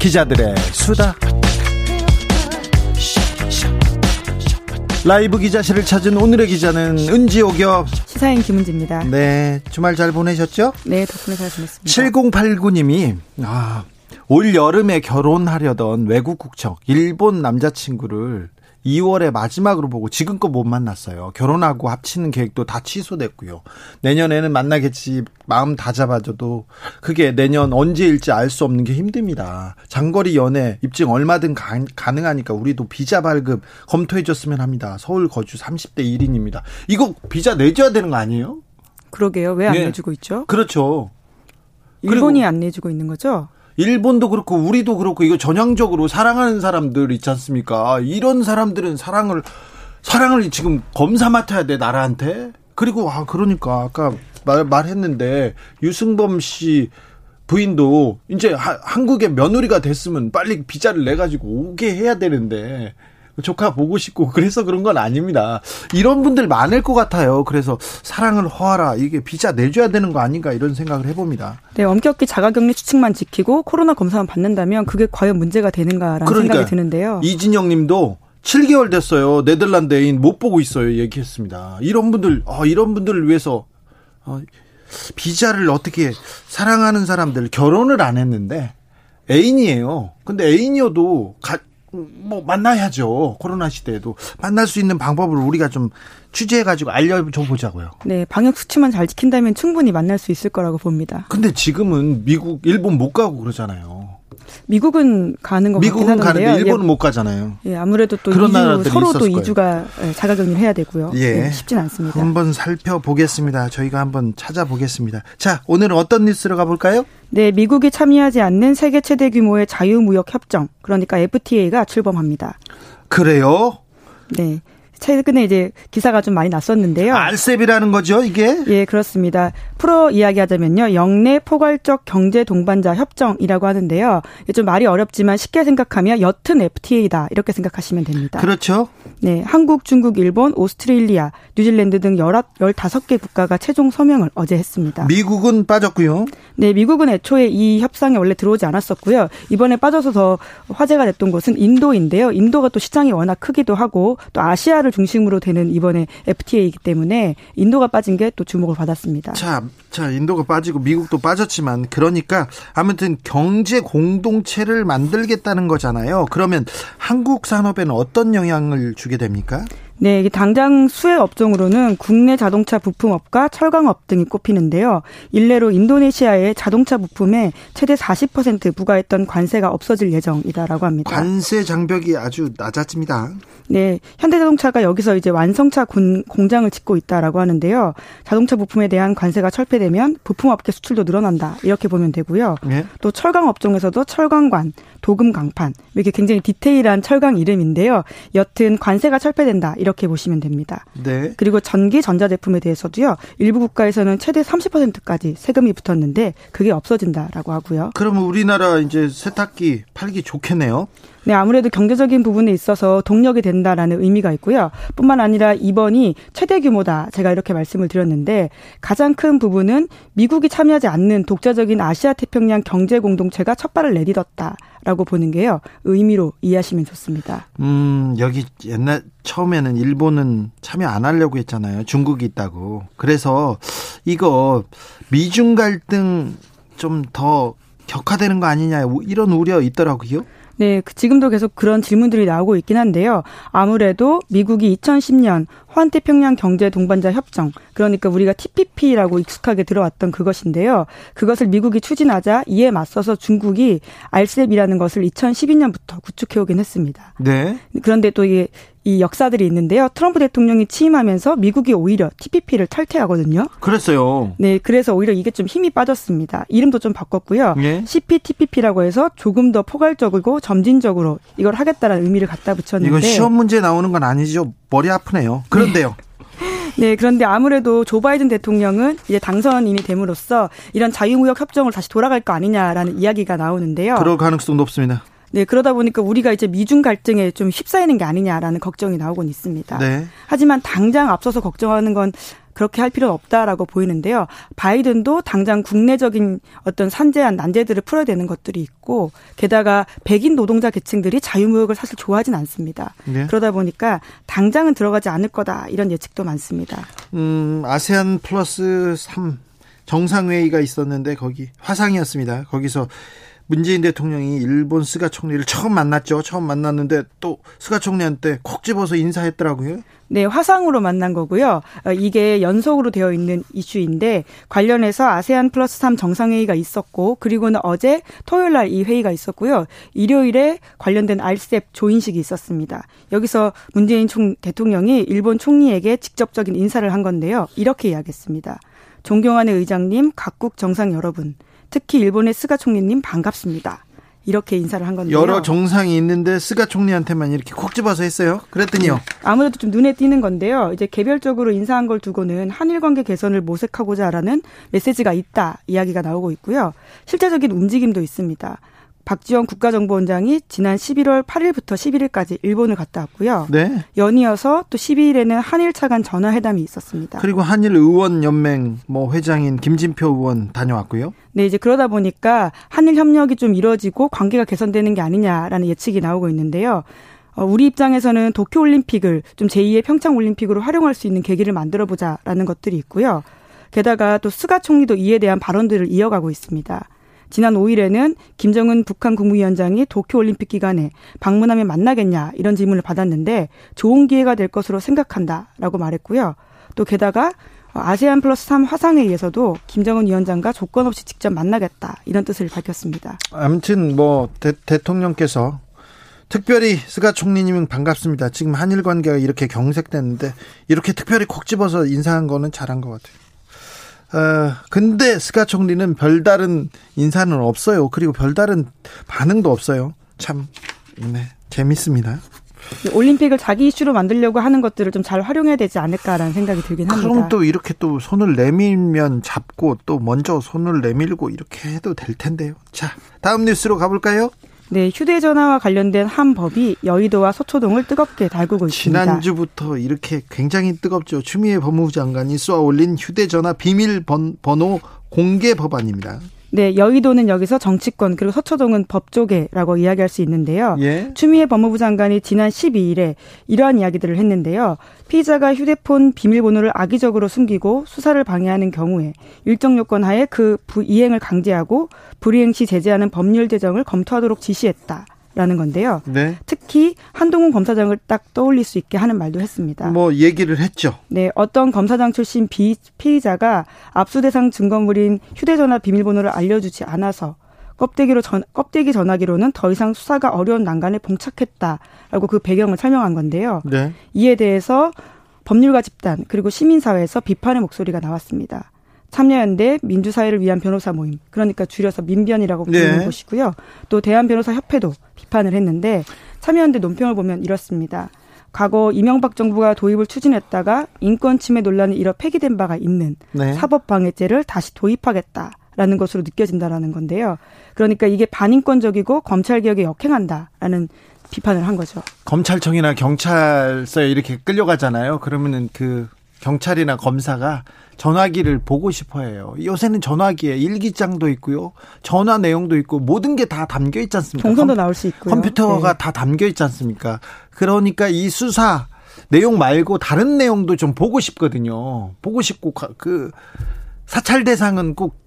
기자들의 수다. 라이브 기자실을 찾은 오늘의 기자는 은지옥엽 시사인 김은지입니다. 네, 주말 잘 보내셨죠? 네, 덕분에 잘 보냈습니다. 7089님이 아, 올 여름에 결혼하려던 외국 국적 일본 남자친구를 2월에 마지막으로 보고 지금껏 못 만났어요. 결혼하고 합치는 계획도 다 취소됐고요. 내년에는 만나겠지 마음 다 잡아줘도 그게 내년 언제일지 알 수 없는 게 힘듭니다. 장거리 연애 입증 얼마든 가, 능하니까 우리도 비자 발급 검토해 줬으면 합니다. 서울 거주 30대 1인입니다. 이거 비자 내줘야 되는 거 아니에요? 그러게요. 왜안 네. 내주고 있죠? 그렇죠. 일본이 안 내주고 있는 거죠? 일본도 그렇고 우리도 그렇고 이거 전형적으로 사랑하는 사람들 있지 않습니까? 이런 사람들은 사랑을 사랑을 지금 검사 맡아야 돼 나라한테. 그리고 아 그러니까 아까 말 말했는데 유승범 씨 부인도 이제 하, 한국의 며느리가 됐으면 빨리 비자를 내 가지고 오게 해야 되는데 조카 보고 싶고 그래서 그런 건 아닙니다. 이런 분들 많을 것 같아요. 그래서 사랑을 허하라 이게 비자 내줘야 되는 거 아닌가 이런 생각을 해봅니다. 네, 엄격히 자가격리 수칙만 지키고 코로나 검사만 받는다면 그게 과연 문제가 되는가라는 그러니까 생각이 드는데요. 이진영님도 7개월 됐어요. 네덜란드 애인 못 보고 있어요. 얘기했습니다. 이런 분들, 어, 이런 분들을 위해서 어, 비자를 어떻게 사랑하는 사람들 결혼을 안 했는데 애인이에요. 근데 애인이어도 가, 뭐 만나야죠. 코로나 시대에도 만날 수 있는 방법을 우리가 좀 취재해 가지고 알려 줘 보자고요. 네, 방역 수치만 잘 지킨다면 충분히 만날 수 있을 거라고 봅니다. 근데 지금은 미국, 일본 못 가고 그러잖아요. 미국은 가는 거 미국은 가는데 일본은 예, 못 가잖아요. 예, 아무래도 또 그런 2주, 서로 또 2주가 예, 자가격리를 해야 되고요. 예, 예 쉽진 않습니다. 한번 살펴보겠습니다. 저희가 한번 찾아보겠습니다. 자, 오늘은 어떤 뉴스로 가볼까요? 네, 미국이 참여하지 않는 세계 최대 규모의 자유무역 협정, 그러니까 FTA가 출범합니다. 그래요? 네. 최근에 이제 기사가 좀 많이 났었는데요. 알셉이라는 거죠, 이게? 예, 그렇습니다. 풀어 이야기하자면요. 영내 포괄적 경제 동반자 협정이라고 하는데요. 좀 말이 어렵지만 쉽게 생각하면 옅은 FTA다. 이렇게 생각하시면 됩니다. 그렇죠. 네, 한국, 중국, 일본, 오스트레일리아, 뉴질랜드 등 15개 국가가 최종 서명을 어제 했습니다. 미국은 빠졌고요. 네, 미국은 애초에 이 협상에 원래 들어오지 않았었고요. 이번에 빠져서 더 화제가 됐던 곳은 인도인데요. 인도가 또 시장이 워낙 크기도 하고 또 아시아를 인도를 중심으로 되는 이번에 FTA이기 때문에 인도가 빠진 게 또 주목을 받았습니다. 자, 자, 인도가 빠지고 미국도 빠졌지만 그러니까 아무튼 경제 공동체를 만들겠다는 거잖아요. 그러면 한국 산업에는 어떤 영향을 주게 됩니까? 네, 당장 수혜 업종으로는 국내 자동차 부품업과 철강업 등이 꼽히는데요. 일례로 인도네시아의 자동차 부품에 최대 40% 부과했던 관세가 없어질 예정이다라고 합니다. 관세 장벽이 아주 낮아집니다. 네, 현대자동차가 여기서 이제 완성차 공장을 짓고 있다라고 하는데요. 자동차 부품에 대한 관세가 철폐되면 부품업계 수출도 늘어난다 이렇게 보면 되고요. 네. 또 철강 업종에서도 철강관, 도금 강판 이게 굉장히 디테일한 철강 이름인데요. 여튼 관세가 철폐된다 이렇게 보시면 됩니다. 네. 그리고 전기 전자제품에 대해서도요. 일부 국가에서는 최대 30%까지 세금이 붙었는데 그게 없어진다라고 하고요. 그러면 우리나라 이제 세탁기 팔기 좋겠네요. 네, 아무래도 경제적인 부분에 있어서 동력이 된다라는 의미가 있고요. 뿐만 아니라 이번이 최대 규모다. 제가 이렇게 말씀을 드렸는데 가장 큰 부분은 미국이 참여하지 않는 독자적인 아시아 태평양 경제 공동체가 첫 발을 내딛었다 라고 보는 게요. 의미로 이해하시면 좋습니다. 음, 여기 옛날 처음에는 일본은 참여 안 하려고 했잖아요. 중국이 있다고. 그래서 이거 미중 갈등 좀 더 격화되는 거 아니냐 이런 우려 있더라고요. 네, 그 지금도 계속 그런 질문들이 나오고 있긴 한데요. 아무래도 미국이 2010년 환태평양 경제 동반자 협정 그러니까 우리가 TPP라고 익숙하게 들어왔던 그것인데요. 그것을 미국이 추진하자 이에 맞서서 중국이 알셉이라는 것을 2012년부터 구축해 오긴 했습니다. 네. 그런데 또 이게 이 역사들이 있는데요. 트럼프 대통령이 취임하면서 미국이 오히려 TPP를 탈퇴하거든요. 그랬어요. 네, 그래서 오히려 이게 좀 힘이 빠졌습니다. 이름도 좀 바꿨고요. 예? CPTPP라고 해서 조금 더 포괄적이고 점진적으로 이걸 하겠다라는 의미를 갖다 붙였는데 이거 시험 문제 나오는 건 아니죠. 머리 아프네요. 그런데요. 네. 네, 그런데 아무래도 조 바이든 대통령은 이제 당선인이 됨으로써 이런 자유무역 협정을 다시 돌아갈 거 아니냐라는 이야기가 나오는데요. 그럴 가능성 높습니다. 네, 그러다 보니까 우리가 이제 미중 갈등에 좀 휩싸이는 게 아니냐라는 걱정이 나오곤 있습니다. 네. 하지만 당장 앞서서 걱정하는 건 그렇게 할 필요는 없다라고 보이는데요. 바이든도 당장 국내적인 어떤 산재한 난제들을 풀어야 되는 것들이 있고 게다가 백인 노동자 계층들이 자유무역을 사실 좋아하진 않습니다. 네. 그러다 보니까 당장은 들어가지 않을 거다 이런 예측도 많습니다. 음, 아세안 플러스 3 정상회의가 있었는데 거기 화상이었습니다. 거기서 문재인 대통령이 일본 스가 총리를 처음 만났죠. 처음 만났는데 또 스가 총리한테 콕 집어서 인사했더라고요. 네, 화상으로 만난 거고요. 어, 이게 연속으로 되어 있는 이슈인데 관련해서 아세안 플러스 3 정상회의가 있었고 그리고는 어제 토요일 날 이 회의가 있었고요. 일요일에 관련된 RCEP 조인식이 있었습니다. 여기서 문재인 총 대통령이 일본 총리에게 직접적인 인사를 한 건데요. 이렇게 이야기했습니다. 존경하는 의장님, 각국 정상 여러분. 특히 일본의 스가 총리님 반갑습니다. 이렇게 인사를 한 건데요. 여러 정상이 있는데 스가 총리한테만 이렇게 콕 집어서 했어요. 그랬더니요. 네. 아무래도 좀 눈에 띄는 건데요. 이제 개별적으로 인사한 걸 두고는 한일 관계 개선을 모색하고자라는 메시지가 있다 이야기가 나오고 있고요. 실제적인 움직임도 있습니다. 박지원 국가정보원장이 지난 11월 8일부터 11일까지 일본을 갔다 왔고요. 네. 연이어서 또 12일에는 한일 차간 전화 회담이 있었습니다. 그리고 한일 의원 연맹 뭐 회장인 김진표 의원 다녀왔고요. 네, 이제 그러다 보니까 한일 협력이 좀 이루어지고 관계가 개선되는 게 아니냐라는 예측이 나오고 있는데요. 어, 우리 입장에서는 도쿄 올림픽을 좀 제2의 평창 올림픽으로 활용할 수 있는 계기를 만들어 보자라는 것들이 있고요. 게다가 또 스가 총리도 이에 대한 발언들을 이어가고 있습니다. 지난 5일에는 김정은 북한 국무위원장이 도쿄올림픽 기간에 방문하면 만나겠냐 이런 질문을 받았는데 좋은 기회가 될 것으로 생각한다라고 말했고요. 또 게다가 아세안 플러스 3 화상회의에서도 김정은 위원장과 조건 없이 직접 만나겠다 이런 뜻을 밝혔습니다. 아무튼 뭐 대, 대통령께서 특별히 스가 총리님은 반갑습니다. 지금 한일 관계가 이렇게 경색됐는데 이렇게 특별히 콕 집어서 인사한 거는 잘한 것 같아요. 어, 근데 스가 총리는 별다른 인사는 없어요. 그리고 별다른 반응도 없어요. 참, 네, 재밌습니다. 올림픽을 자기 이슈로 만들려고 하는 것들을 좀 잘 활용해야 되지 않을까라는 생각이 들긴 합니다. 그럼 또 이렇게 또 손을 내밀면 잡고 또 먼저 손을 내밀고 이렇게 해도 될 텐데요. 자, 다음 뉴스로 가볼까요? 네, 휴대전화와 관련된 한 법이 여의도와 서초동을 뜨겁게 달구고 있습니다. 지난주부터 이렇게 굉장히 뜨겁죠. 추미애 법무부 장관이 쏘아 올린 휴대전화 비밀번호 공개 법안입니다. 네, 여의도는 여기서 정치권 그리고 서초동은 법조계라고 이야기할 수 있는데요. 예? 추미애 법무부 장관이 지난 12일에 이러한 이야기들을 했는데요. 피의자가 휴대폰 비밀번호를 악의적으로 숨기고 수사를 방해하는 경우에 일정 요건 하에 그 이행을 강제하고 불이행 시 제재하는 법률 제정을 검토하도록 지시했다. 라는 건데요. 네. 특히 한동훈 검사장을 딱 떠올릴 수 있게 하는 말도 했습니다. 뭐 얘기를 했죠. 네, 어떤 검사장 출신 비, 피의자가 압수 대상 증거물인 휴대전화 비밀번호를 알려주지 않아서 껍데기로 전, 껍데기 전화기로는 더 이상 수사가 어려운 난간에 봉착했다라고 그 배경을 설명한 건데요. 네. 이에 대해서 법률가 집단 그리고 시민사회에서 비판의 목소리가 나왔습니다. 참여연대 민주사회를 위한 변호사 모임 그러니까 줄여서 민변이라고 부르는 네. 곳이고요. 또 대한변호사협회도 비판을 했는데 참여연대 논평을 보면 이렇습니다. 과거 이명박 정부가 도입을 추진했다가 인권 침해 논란이 일어 폐기된 바가 있는 네. 사법 방해죄를 다시 도입하겠다 라는 것으로 느껴진다라는 건데요. 그러니까 이게 반인권적이고 검찰 개혁에 역행한다라는 비판을 한 거죠. 검찰청이나 경찰서에 이렇게 끌려가잖아요. 그러면은 그 경찰이나 검사가 전화기를 보고 싶어 해요. 요새는 전화기에 일기장도 있고요. 전화 내용도 있고 모든 게 다 담겨 있지 않습니까? 동선도 나올 수 있고요. 컴퓨터가 네. 다 담겨 있지 않습니까? 그러니까 이 수사 내용 말고 다른 내용도 좀 보고 싶거든요. 보고 싶고 그 사찰 대상은 꼭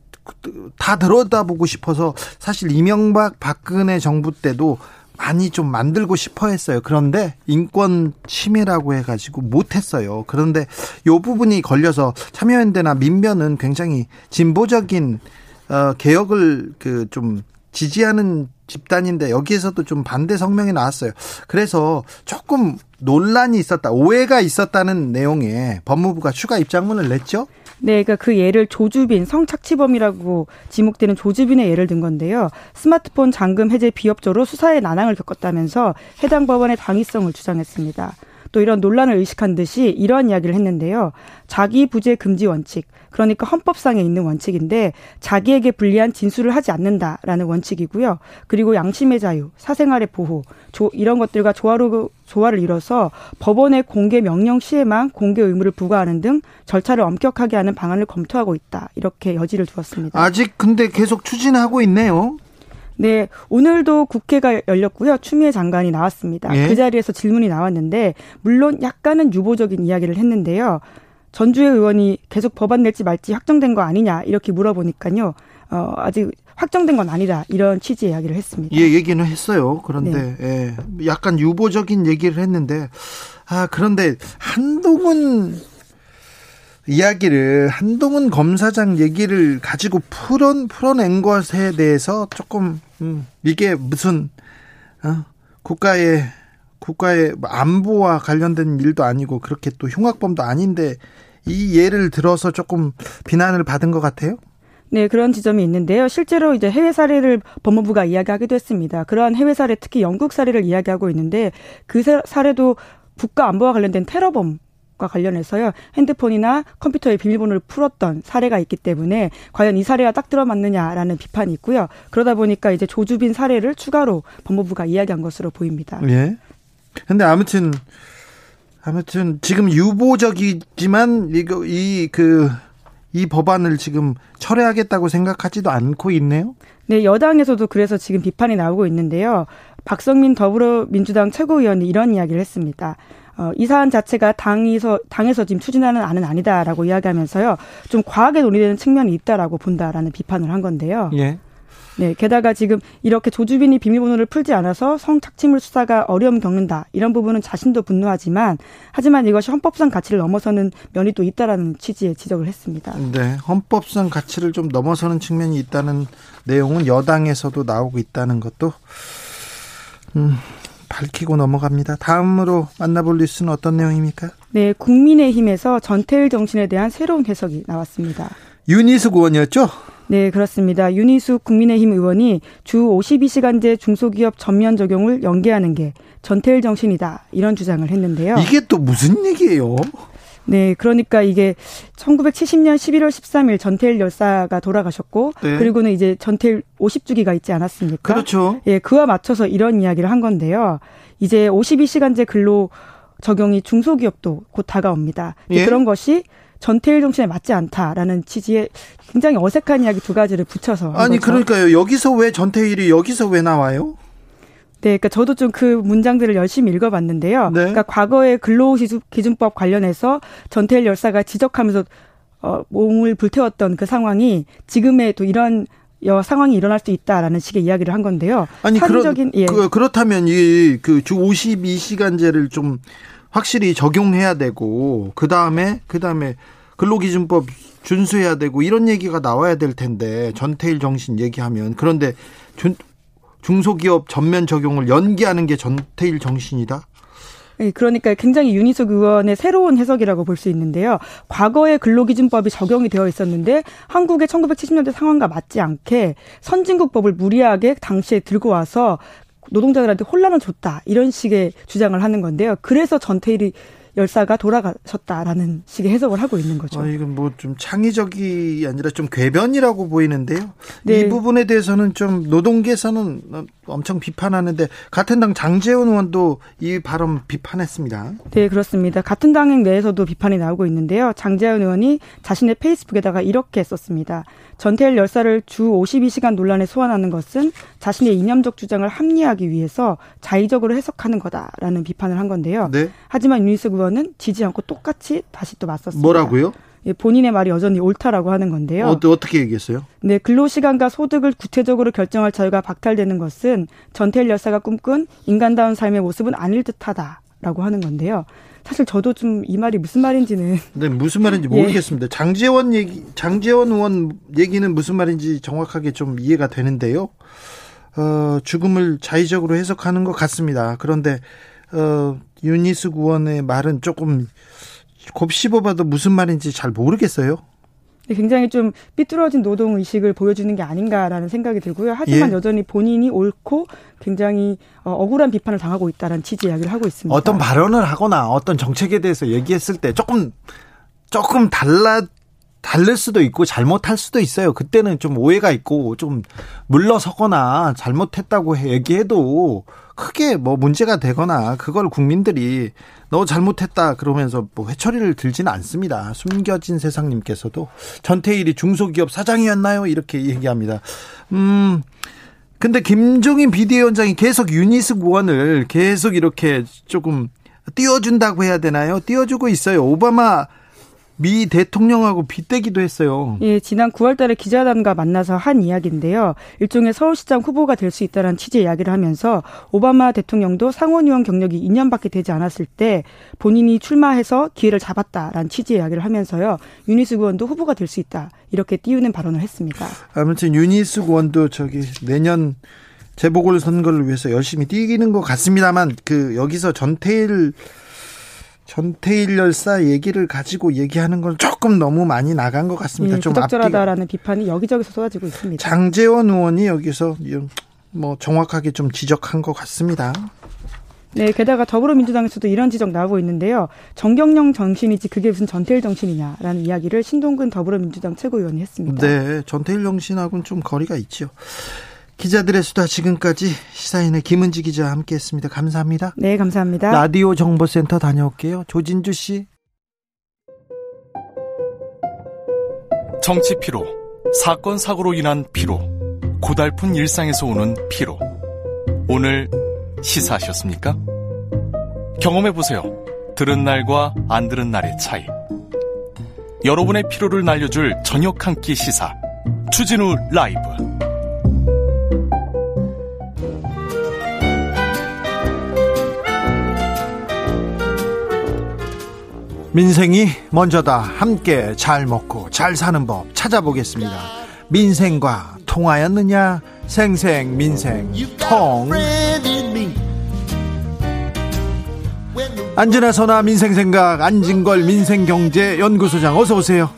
다 들여다보고 싶어서 사실 이명박 박근혜 정부 때도 많이 좀 만들고 싶어 했어요. 그런데 인권 침해라고 해가지고 못했어요. 그런데 요 부분이 걸려서 참여연대나 민변은 굉장히 진보적인 어, 개혁을 그 좀 지지하는 집단인데 여기에서도 좀 반대 성명이 나왔어요. 그래서 조금 논란이 있었다, 오해가 있었다는 내용에 법무부가 추가 입장문을 냈죠. 네, 그러니까 그 예를 조주빈 성착취범이라고 지목되는 조주빈의 예를 든 건데요. 스마트폰 잠금 해제 비협조로 수사에 난항을 겪었다면서 해당 법원의 당위성을 주장했습니다. 또 이런 논란을 의식한 듯이 이러한 이야기를 했는데요. 자기 부재 금지 원칙, 그러니까 헌법상에 있는 원칙인데 자기에게 불리한 진술을 하지 않는다라는 원칙이고요. 그리고 양심의 자유, 사생활의 보호, 조, 이런 것들과 조화로 조화를 이뤄서 법원의 공개 명령 시에만 공개 의무를 부과하는 등 절차를 엄격하게 하는 방안을 검토하고 있다. 이렇게 여지를 두었습니다. 아직 근데 계속 추진하고 있네요. 네, 오늘도 국회가 열렸고요. 추미애 장관이 나왔습니다. 예? 그 자리에서 질문이 나왔는데 물론 약간은 유보적인 이야기를 했는데요. 전주의 의원이 계속 법안 낼지 말지 확정된 거 아니냐 이렇게 물어보니까요. 어, 아직 확정된 건 아니다 이런 취지의 이야기를 했습니다. 예, 얘기는 했어요. 그런데 네. 예, 약간 유보적인 얘기를 했는데 아 그런데 한동훈 이야기를 한동훈 검사장 얘기를 가지고 풀어 풀어낸 것에 대해서 조금 음, 이게 무슨 어, 국가의 국가의 안보와 관련된 일도 아니고 그렇게 또 흉악범도 아닌데 이 예를 들어서 조금 비난을 받은 것 같아요. 네, 그런 지점이 있는데요. 실제로 이제 해외 사례를 법무부가 이야기하기도 했습니다. 그러한 해외 사례, 특히 영국 사례를 이야기하고 있는데 그 사례도 국가 안보와 관련된 테러범 과 관련해서요 핸드폰이나 컴퓨터의 비밀번호를 풀었던 사례가 있기 때문에 과연 이 사례가 딱 들어맞느냐라는 비판이 있고요 그러다 보니까 이제 조주빈 사례를 추가로 법무부가 이야기한 것으로 보입니다. 예. 근데 아무튼 아무튼 지금 유보적이지만 이거 이그 이 법안을 지금 철회하겠다고 생각하지도 않고 있네요. 네, 여당에서도 그래서 지금 비판이 나오고 있는데요. 박성민 더불어민주당 최고위원이 이런 이야기를 했습니다. 어, 이 사안 자체가 당에서 당에서 지금 추진하는 안은 아니다라고 이야기하면서요. 좀 과하게 논의되는 측면이 있다라고 본다라는 비판을 한 건데요. 예. 네, 게다가 지금 이렇게 조주빈이 비밀번호를 풀지 않아서 성착취물 수사가 어려움 겪는다. 이런 부분은 자신도 분노하지만 하지만 이것이 헌법상 가치를 넘어서는 면이 또 있다라는 취지의 지적을 했습니다. 네, 헌법상 가치를 좀 넘어서는 측면이 있다는 내용은 여당에서도 나오고 있다는 것도 음, 밝히고 넘어갑니다. 다음으로 만나볼 뉴스는 어떤 내용입니까? 네, 국민의힘에서 전태일 정신에 대한 새로운 해석이 나왔습니다. 윤희숙 의원이었죠? 네, 그렇습니다. 윤희숙 국민의힘 의원이 주 52시간제 중소기업 전면 적용을 연계하는 게 전태일 정신이다. 이런 주장을 했는데요. 이게 또 무슨 얘기예요? 네, 그러니까 이게 1970년 11월 13일 전태일 열사가 돌아가셨고 네. 그리고는 이제 전태일 50주기가 있지 않았습니까? 그렇죠. 예, 그와 맞춰서 이런 이야기를 한 건데요. 이제 52시간제 근로 적용이 중소기업도 곧 다가옵니다. 예? 그런 것이 전태일 정신에 맞지 않다라는 취지의 굉장히 어색한 이야기 두 가지를 붙여서 아니. 그러니까요 여기서 왜 전태일이 여기서 왜 나와요? 네, 그러니까 저도 좀 그 문장들을 열심히 읽어봤는데요. 네. 그러니까 과거의 근로기준법 관련해서 전태일 열사가 지적하면서 어, 몸을 불태웠던 그 상황이 지금의 또 이런 여 상황이 일어날 수 있다라는 식의 이야기를 한 건데요. 아니 그런 예. 그, 그렇다면 이 그 주 52시간제를 좀 확실히 적용해야 되고 그 다음에 그 다음에 근로기준법 준수해야 되고 이런 얘기가 나와야 될 텐데 전태일 정신 얘기하면 그런데 중소기업 전면 적용을 연기하는 게 전태일 정신이다? 네, 그러니까 굉장히 윤희숙 의원의 새로운 해석이라고 볼 수 있는데요. 과거의 근로기준법이 적용이 되어 있었는데 한국의 1970년대 상황과 맞지 않게 선진국법을 무리하게 당시에 들고 와서 노동자들한테 혼란을 줬다 이런 식의 주장을 하는 건데요. 그래서 전태일이 열사가 돌아가셨다라는 식의 해석을 하고 있는 거죠. 아, 이건 뭐 좀 창의적이 아니라 좀 궤변이라고 보이는데요. 네. 이 부분에 대해서는 좀 노동계에서는 엄청 비판하는데 같은 당 장재원 의원도 이 발언 비판했습니다. 네, 그렇습니다. 같은 당 내에서도 비판이 나오고 있는데요. 장재원 의원이 자신의 페이스북에다가 이렇게 썼습니다. 전태일 열사를 주 52시간 논란에 소환하는 것은 자신의 이념적 주장을 합리화하기 위해서 자의적으로 해석하는 거다라는 비판을 한 건데요. 네. 하지만 윤희숙 의원은 지지 않고 똑같이 다시 또 맞섰습니다. 뭐라고요? 예, 본인의 말이 여전히 옳다라고 하는 건데요. 어, 어떻게 얘기했어요? 네, 근로시간과 소득을 구체적으로 결정할 자유가 박탈되는 것은 전태일 열사가 꿈꾼 인간다운 삶의 모습은 아닐 듯하다라고 하는 건데요. 사실 저도 좀 이 말이 무슨 말인지는 네 무슨 말인지 예. 모르겠습니다. 예. 장재원 얘기 장재원 의원 얘기는 무슨 말인지 정확하게 좀 이해가 되는데요. 어, 죽음을 자의적으로 해석하는 것 같습니다. 그런데 어, 유니스 구원의 말은 조금 곱씹어봐도 무슨 말인지 잘 모르겠어요. 굉장히 좀 삐뚤어진 노동 의식을 보여주는 게 아닌가라는 생각이 들고요. 하지만 예. 여전히 본인이 옳고 굉장히 어, 억울한 비판을 당하고 있다는 취지 이야기를 하고 있습니다. 어떤 발언을 하거나 어떤 정책에 대해서 얘기했을 때 조금 조금 달라 다를 수도 있고 잘못할 수도 있어요. 그때는 좀 오해가 있고 좀 물러서거나 잘못했다고 얘기해도 크게 뭐 문제가 되거나 그걸 국민들이 너 잘못했다 그러면서 뭐 회초리를 들지는 않습니다. 숨겨진 세상님께서도 전태일이 중소기업 사장이었나요? 이렇게 얘기합니다. 음. 근데 김종인 비대위원장이 계속 윤희숙 의원을 계속 이렇게 조금 띄워준다고 해야 되나요? 띄워주고 있어요. 오바마 미 대통령하고 빗대기도 했어요. 예, 지난 9월 달에 기자단과 만나서 한 이야기인데요. 일종의 서울시장 후보가 될 수 있다는 취지의 이야기를 하면서 오바마 대통령도 상원의원 경력이 2년밖에 되지 않았을 때 본인이 출마해서 기회를 잡았다라는 취지의 이야기를 하면서요. 윤희숙 의원도 후보가 될 수 있다. 이렇게 띄우는 발언을 했습니다. 아무튼 유니스 의원도 저기 내년 재보궐 선거를 위해서 열심히 뛰기는 것 같습니다만 그 여기서 전태일 전태일 열사 얘기를 가지고 얘기하는 건 조금 너무 많이 나간 것 같습니다. 예, 좀 부적절하다라는 비판이 여기저기서 쏟아지고 있습니다. 장재원 의원이 여기서 뭐 정확하게 좀 지적한 것 같습니다. 네, 게다가 더불어민주당에서도 이런 지적 나오고 있는데요. 정경영 정신이지 그게 무슨 전태일 정신이냐라는 이야기를 신동근 더불어민주당 최고위원이 했습니다. 네, 전태일 정신하고는 좀 거리가 있죠. 기자들의 수다 지금까지 시사인의 김은지 기자와 함께했습니다. 감사합니다. 네, 감사합니다. 라디오 정보센터 다녀올게요. 조진주 씨. 정치 피로, 사건 사고로 인한 피로, 고달픈 일상에서 오는 피로. 오늘 시사하셨습니까? 경험해 보세요. 들은 날과 안 들은 날의 차이. 여러분의 피로를 날려줄 저녁 한 끼 시사. 추진우 라이브. 민생이 먼저다. 함께 잘 먹고 잘 사는 법 찾아보겠습니다. 민생과 통하였느냐? 생생 민생 통. 안진아 선아 민생생각 안진걸 민생경제연구소장 어서 오세요.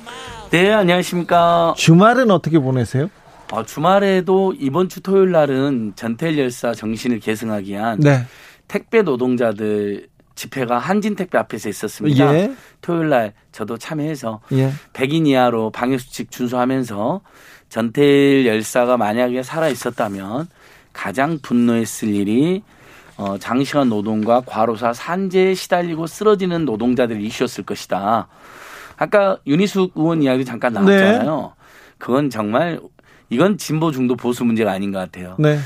네 안녕하십니까. 주말은 어떻게 보내세요? 어, 주말에도 이번 주 토요일 날은 전태일 열사 정신을 계승하기 위한 네. 택배 노동자들 집회가 한진택배 앞에서 있었습니다. 예. 토요일 날 저도 참여해서 예. 100인 이하로 방역수칙 준수하면서 전태일 열사가 만약에 살아 있었다면 가장 분노했을 일이 어, 장시간 노동과 과로사 산재에 시달리고 쓰러지는 노동자들이 이슈였을 것이다. 아까 윤희숙 의원 이야기 잠깐 나왔잖아요. 네. 그건 정말 이건 진보 중도 보수 문제가 아닌 것 같아요. 네.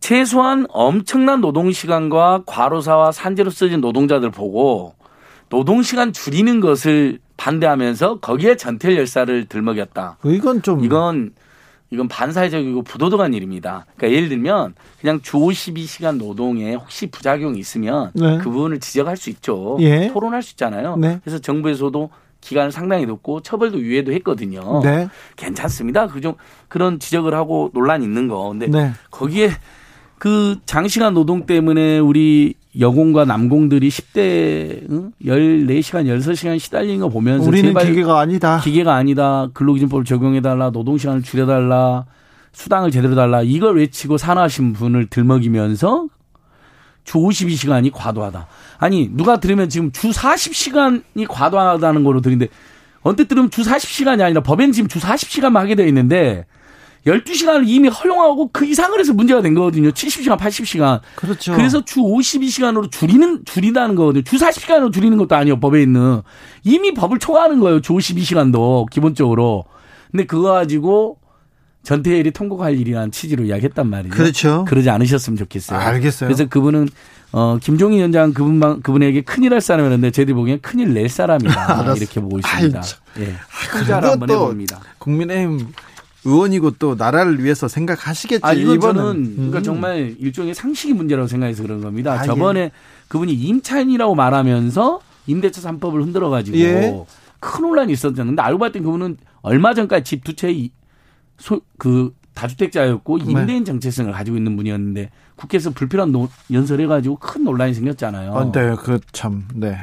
최소한 엄청난 노동 시간과 과로사와 산재로 쓰여진 노동자들 보고 노동 시간 줄이는 것을 반대하면서 거기에 전태일 열사를 들먹였다. 이건 좀 이건 이건 반사회적이고 부도덕한 일입니다. 그러니까 예를 들면 그냥 주 52시간 노동에 혹시 부작용이 있으면 네. 그 부분을 지적할 수 있죠. 예. 토론할 수 있잖아요. 네. 그래서 정부에서도 기간을 상당히 높고 처벌도 유예도 했거든요. 네. 괜찮습니다. 그중 그런 지적을 하고 논란이 있는 거. 근데 네. 거기에 그 장시간 노동 때문에 우리 여공과 남공들이 10대 응? 14시간, 16시간 시달리는 거 보면서 우리는 기계가 아니다. 기계가 아니다. 근로기준법을 적용해 달라. 노동 시간을 줄여 달라. 수당을 제대로 달라. 이걸 외치고 산화하신 분을 들먹이면서 주 52시간이 과도하다. 아니, 누가 들으면 지금 주 40시간이 과도하다는 거로 들리는데 언뜻 들으면 주 40시간이 아니라 법엔 지금 주 40시간만 하게 되어 있는데 12시간을 이미 허용하고 그 이상을 해서 문제가 된 거거든요. 70시간, 80시간. 그렇죠. 그래서 주 52시간으로 줄이는, 줄이다는 거거든요. 주 40시간으로 줄이는 것도 아니에요. 법에 있는. 이미 법을 초과하는 거예요. 주 52시간도, 기본적으로. 근데 그거 가지고 전태일이 통곡할 일이라는 취지로 이야기했단 말이죠. 그렇죠. 그러지 않으셨으면 좋겠어요. 알겠어요. 그래서 그분은 어, 김종인 위원장 그분만, 그분에게 큰일 할 사람이었는데 저희들이 보기엔 큰일 낼 사람이다. 이렇게 보고 있습니다. 아이, 예. 큰자를 한번 해봅니다. 국민의힘 의원이고 또 나라를 위해서 생각하시겠지. 아, 이건 저는 그러니까 음. 정말 일종의 상식이 문제라고 생각해서 그런 겁니다. 아, 저번에 예. 그분이 임차인이라고 말하면서 임대차 3법을 흔들어 가지고 예. 큰 논란이 있었는데 알고 봤더니 그분은 얼마 전까지 집 두 채 그 다주택자였고 네. 임대인 정체성을 가지고 있는 분이었는데 국회에서 불필요한 노, 연설해가지고 큰 논란이 생겼잖아요. 아, 네, 그 참, 네.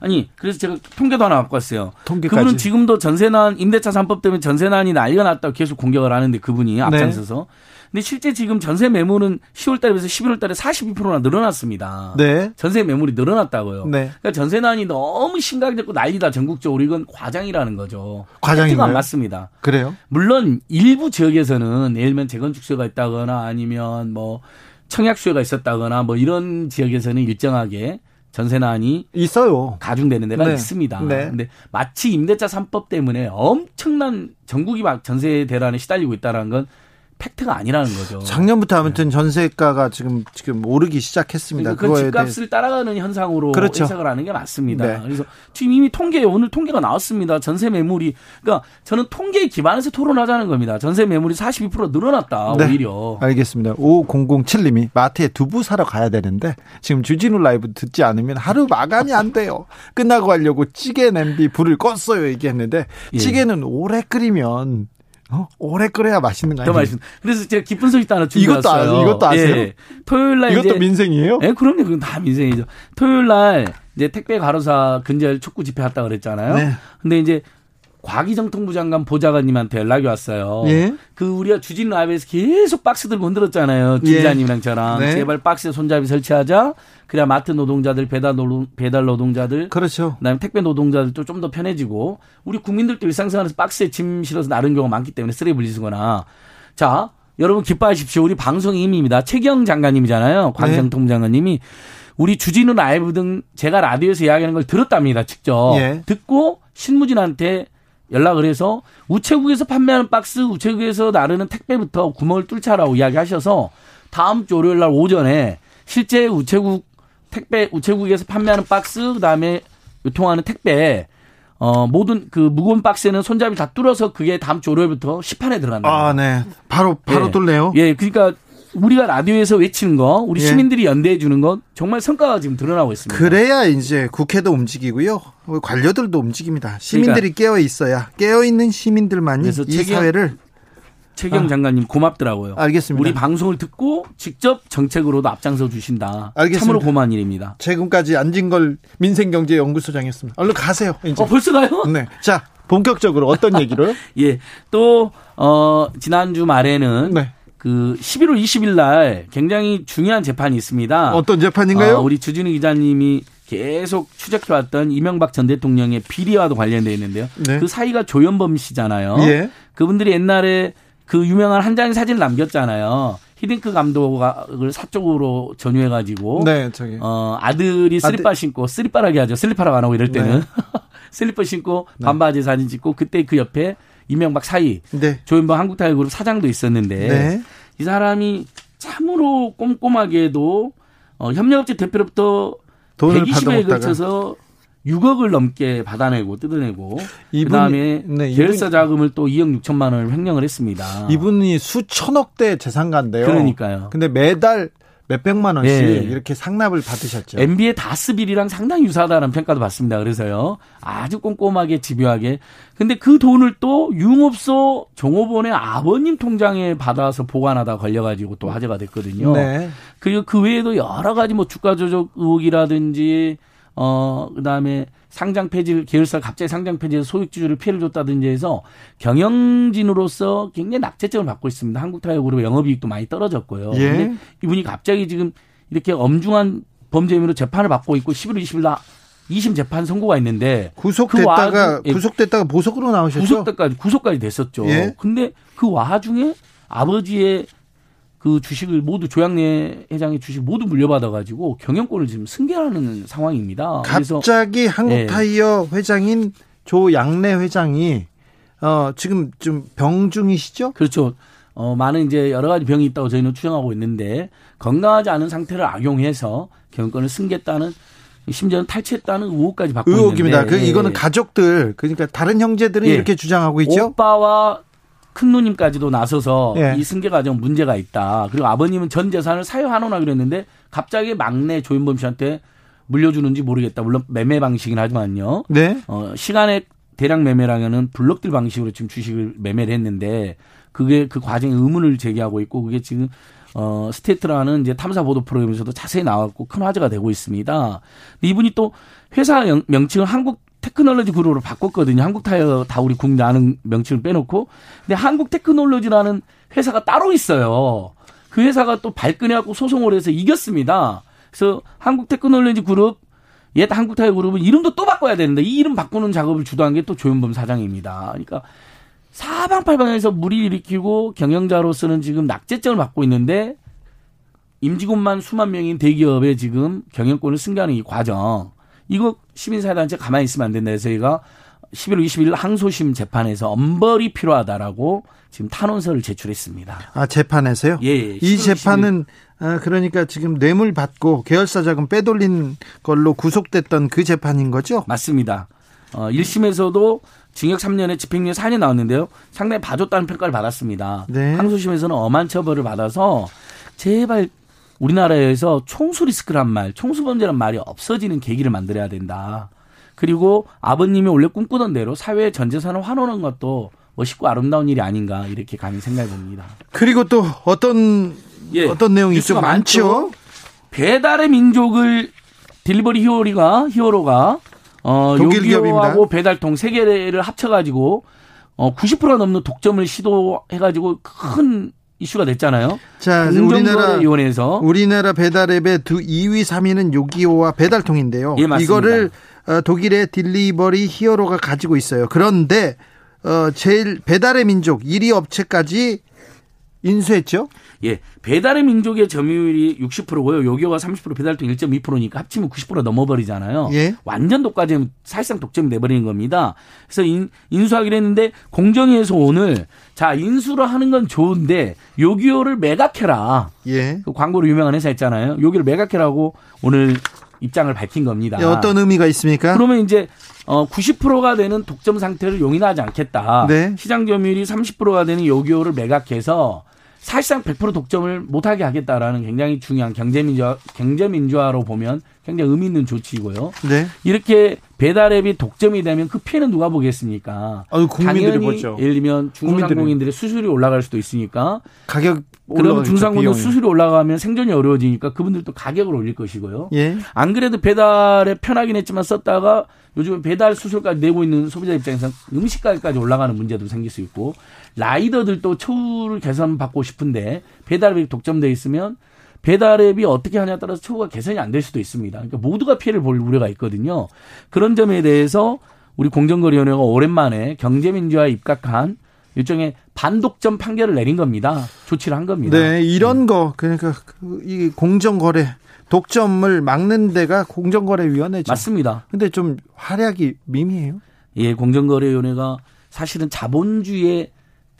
아니, 그래서 제가 통계도 하나 갖고 왔어요. 통계까지. 그분은 지금도 전세난 임대차 3법 때문에 전세난이 난리가 났다고 계속 공격을 하는데 그분이 네. 앞장서서 네. 근데 실제 지금 전세 매물은 10월 달에 비해서 11월 달에 42%나 늘어났습니다. 네. 전세 매물이 늘어났다고요. 네. 그러니까 전세난이 너무 심각했고 난리다 전국적으로 이건 과장이라는 거죠. 과장이가 맞습니다. 그래요? 물론 일부 지역에서는 예를 들면 재건축 수요가 있다거나 아니면 뭐 청약 수요가 있었다거나 뭐 이런 지역에서는 일정하게 전세난이 있어요. 가중되는 데가 네. 있습니다. 네. 근데 마치 임대차 3법 때문에 엄청난 전국이 막 전세 대란에 시달리고 있다는 건 팩트가 아니라는 거죠. 작년부터 아무튼 네. 전세가가 지금 지금 오르기 시작했습니다. 그 집값을 따라가는 현상으로 그렇죠. 해석을 하는 게 맞습니다. 네. 그래서 지금 이미 통계 오늘 통계가 나왔습니다. 전세 매물이 그러니까 저는 통계에 기반해서 토론하자는 겁니다. 전세 매물이 42% 늘어났다 네. 오히려. 알겠습니다. 5007님이 마트에 두부 사러 가야 되는데 지금 주진우 라이브 듣지 않으면 하루 마감이 안 돼요. 끝나고 가려고 찌개 냄비 불을 껐어요 얘기했는데 예. 찌개는 오래 끓이면 어? 오래 끓여야 맛있는 거 아니에요? 더 맛있는. 그래서 제가 기쁜 소식도 하나 준비했어요. 이것도, 아, 이것도 아세요? 예. 토요일 날 이것도 민생이에요? 예, 그럼요. 그건 다 민생이죠. 토요일 날 이제 택배 가로사 근절 촉구 집회 했다 그랬잖아요. 네. 근데 이제 과기정통부 장관 보좌관님한테 연락이 왔어요. 예? 그 우리가 주진 라이브에서 계속 박스 들고 흔들었잖아요. 주지자님이랑 저랑 네. 제발 박스에 손잡이 설치하자. 그래야 마트 노동자들 배달 노동 배달 노동자들 그렇죠. 그다음에 택배 노동자들도 좀 더 편해지고 우리 국민들도 일상생활에서 박스에 짐 실어서 나른 경우가 많기 때문에 쓰레기 분리수거나 자 여러분 기뻐하십시오. 우리 방송의 힘입니다. 최경 장관님이잖아요. 관정통부 네. 장관님이 우리 주진우 라이브 등 제가 라디오에서 이야기하는 걸 들었답니다. 직접 예. 듣고 신무진한테 연락을 해서 우체국에서 판매하는 박스, 우체국에서 나르는 택배부터 구멍을 뚫자라고 이야기하셔서 다음 주 월요일 날 오전에 실제 우체국 택배 우체국에서 판매하는 박스 그다음에 유통하는 택배 어 모든 그 무거운 박스에는 손잡이 다 뚫어서 그게 다음 주 월요일부터 시판에 들어간다. 아, 네. 바로 바로 예. 뚫네요. 예, 그러니까 우리가 라디오에서 외치는 거, 우리 예. 시민들이 연대해 주는 건 정말 성과가 지금 드러나고 있습니다. 그래야 이제 국회도 움직이고요. 관료들도 움직입니다. 시민들이 그러니까 깨어 있어야 깨어 있는 시민들만이 이 책임, 사회를 최경 아. 장관님 고맙더라고요. 알겠습니다. 우리 방송을 듣고 직접 정책으로도 앞장서 주신다. 알겠습니다. 참으로 고마운 일입니다. 최근까지 안진걸 민생경제연구소장이었습니다. 얼른 가세요. 이제. 어, 벌써 가요? 네. 자, 본격적으로 어떤 얘기를? 예. 또, 어, 지난주 말에는 네. 그 11월 20일 날 굉장히 중요한 재판이 있습니다. 어떤 재판인가요? 어, 우리 주진우 기자님이 계속 추적해왔던 이명박 전 대통령의 비리와도 관련되어 있는데요. 네. 그 사이가 조현범 씨잖아요. 예. 그분들이 옛날에 그 유명한 한 장의 사진을 남겼잖아요. 히딩크 감독을 사적으로 전유해가지고 네, 저기. 어 아들이 슬리퍼 아들. 신고 쓰레빠라고 하죠. 슬리퍼라고 안 하고 이럴 때는 네. 슬리퍼 신고 네. 반바지 사진 찍고 그때 그 옆에 이명박 사위 네. 조현범 한국타이어그룹 사장도 있었는데 네. 이 사람이 참으로 꼼꼼하게도 어, 협력업체 대표로부터 120회에 걸쳐서 6억을 넘게 받아내고 뜯어내고 이분, 그다음에 네, 계열사 자금을 또 2억 6천만 원을 횡령을 했습니다. 이분이 수천억 대 재산가인데요. 그러니까요. 근데 매달 몇백만 원씩 네. 이렇게 상납을 받으셨죠. MB의 다스빌이랑 상당히 유사하다는 평가도 받습니다. 그래서요. 아주 꼼꼼하게 집요하게. 근데 그 돈을 또 융업소 종업원의 아버님 통장에 받아서 보관하다 걸려가지고 또 화제가 됐거든요. 네. 그리고 그 외에도 여러 가지 뭐 주가 조작 의혹이라든지 어, 그 다음에 상장 폐지, 계열사 갑자기 상장 폐지해서 소액주주를 피해를 줬다든지 해서 경영진으로서 굉장히 낙제점을 받고 있습니다. 한국타이어그룹 영업이익도 많이 떨어졌고요. 예. 근데 이분이 갑자기 지금 이렇게 엄중한 범죄 혐의로 재판을 받고 있고 11월 20일 날 2심 재판 선고가 있는데 구속됐다가 그 구속됐다가 보석으로 나오셨죠. 구속까지 구속까지 됐었죠. 예. 근데 그 와중에 아버지의 그 주식을 모두 조양래 회장의 주식 모두 물려받아가지고 경영권을 지금 승계하는 상황입니다. 갑자기 한국타이어 네. 회장인 조양래 회장이 어 지금 좀 병중이시죠? 그렇죠. 어, 많은 이제 여러 가지 병이 있다고 저희는 추정하고 있는데 건강하지 않은 상태를 악용해서 경영권을 승계했다는 심지어는 탈취했다는 의혹까지 받고 의혹입니다. 있는데. 그 이거는 가족들 그러니까 다른 형제들은 예. 이렇게 주장하고 있죠. 오빠와 큰 누님까지도 나서서 예. 이 승계 과정 문제가 있다. 그리고 아버님은 전 재산을 사유 환원하기로 했는데 갑자기 막내 조윤범 씨한테 물려주는지 모르겠다. 물론 매매 방식이긴 하지만요. 네. 어, 시간외 대량 매매라면은 block deal 방식으로 지금 주식을 매매를 했는데 그게 그 과정에 의문을 제기하고 있고 그게 지금 어, 스트레이트라는 이제 탐사 보도 프로그램에서도 자세히 나왔고 큰 화제가 되고 있습니다. 이분이 또 회사 명칭을 한국 테크놀로지 그룹으로 바꿨거든요. 한국 타이어 다 우리 국내 아는 명칭을 빼놓고. 근데 한국 테크놀로지라는 회사가 따로 있어요. 그 회사가 또 발끈해갖고 소송을 해서 이겼습니다. 그래서 한국 테크놀로지 그룹 옛 한국 타이어 그룹은 이름도 또 바꿔야 되는데 이 이름 바꾸는 작업을 주도한 게 또 조현범 사장입니다. 그러니까 사방팔방에서 무리 일으키고 경영자로서는 지금 낙제점을 받고 있는데 임직원만 수만 명인 대기업에 지금 경영권을 승계하는 이 과정 이거 시민사회단체 가만히 있으면 안 된다 해서 저희가 11월 20일 항소심 재판에서 엄벌이 필요하다라고 지금 탄원서를 제출했습니다. 아 재판에서요? 예. 예. 이 재판은 아, 그러니까 지금 뇌물 받고 계열사 자금 빼돌린 걸로 구속됐던 그 재판인 거죠? 맞습니다. 어, 1심에서도 징역 3년에 집행유예 4년 나왔는데요. 상당히 봐줬다는 평가를 받았습니다. 네. 항소심에서는 엄한 처벌을 받아서 제발 우리나라에서 총수 리스크란 말, 총수 범죄란 말이 없어지는 계기를 만들어야 된다. 그리고 아버님이 원래 꿈꾸던 대로 사회의 전 재산을 환원하는 것도 멋있고 아름다운 일이 아닌가 이렇게 감히 생각해 봅니다. 그리고 또 어떤 예, 어떤 내용이 있죠? 많죠. 배달의 민족을 딜리버리 히어리가 히어로가 어 요기요하고 배달통 세 개를 합쳐 가지고 어 90%가 넘는 독점을 시도해 가지고 큰 이슈가 됐잖아요. 자, 우리나라 위원회에서 우리나라 배달앱의 두 2위, 3위는 요기요와 배달통인데요. 예, 맞습니다. 이거를 어, 독일의 딜리버리 히어로가 가지고 있어요. 그런데 어 제일 배달의 민족 1위 업체까지 인수했죠? 예. 배달의 민족의 점유율이 60%고요. 요기요가 30% 배달통 1.2%니까 합치면 90% 넘어버리잖아요. 예. 완전 독과점 사실상 독점이 돼버리는 겁니다. 그래서 인, 인수하기로 했는데 공정위에서 오늘 자 인수를 하는 건 좋은데 요기요를 매각해라. 예. 그 광고로 유명한 회사 있잖아요. 요기요를 매각해라고 오늘 입장을 밝힌 겁니다. 예, 어떤 의미가 있습니까? 그러면 이제 어 90%가 되는 독점 상태를 용인하지 않겠다. 네. 시장 점유율이 30%가 되는 요기요를 매각해서 사실상 100% 독점을 못하게 하겠다라는 굉장히 중요한 경제민주화, 경제민주화로 보면 굉장히 의미 있는 조치이고요. 네. 이렇게 배달앱이 독점이 되면 그 피해는 누가 보겠습니까? 아유, 당연히 보죠. 예를 들면 중소상공인들의 수수료이 올라갈 수도 있으니까 가격 그러면 중상공인 수수료 올라가면 생존이 어려워지니까 그분들도 가격을 올릴 것이고요. 예. 안 그래도 배달에 편하긴 했지만 썼다가 요즘 배달 수수료까지 내고 있는 소비자 입장에서 음식 가격까지 올라가는 문제도 생길 수 있고 라이더들도 처우를 개선받고 싶은데 배달앱이 독점돼 있으면 배달앱이 어떻게 하냐에 따라서 처우가 개선이 안 될 수도 있습니다. 그러니까 모두가 피해를 볼 우려가 있거든요. 그런 점에 대해서 우리 공정거래위원회가 오랜만에 경제민주화에 입각한 일종의 반독점 판결을 내린 겁니다. 조치를 한 겁니다. 네, 이런 거 그러니까 그이 공정거래 독점을 막는 데가 공정거래위원회죠. 맞습니다. 근데 좀 활약이 미미해요. 예, 공정거래위원회가 사실은 자본주의의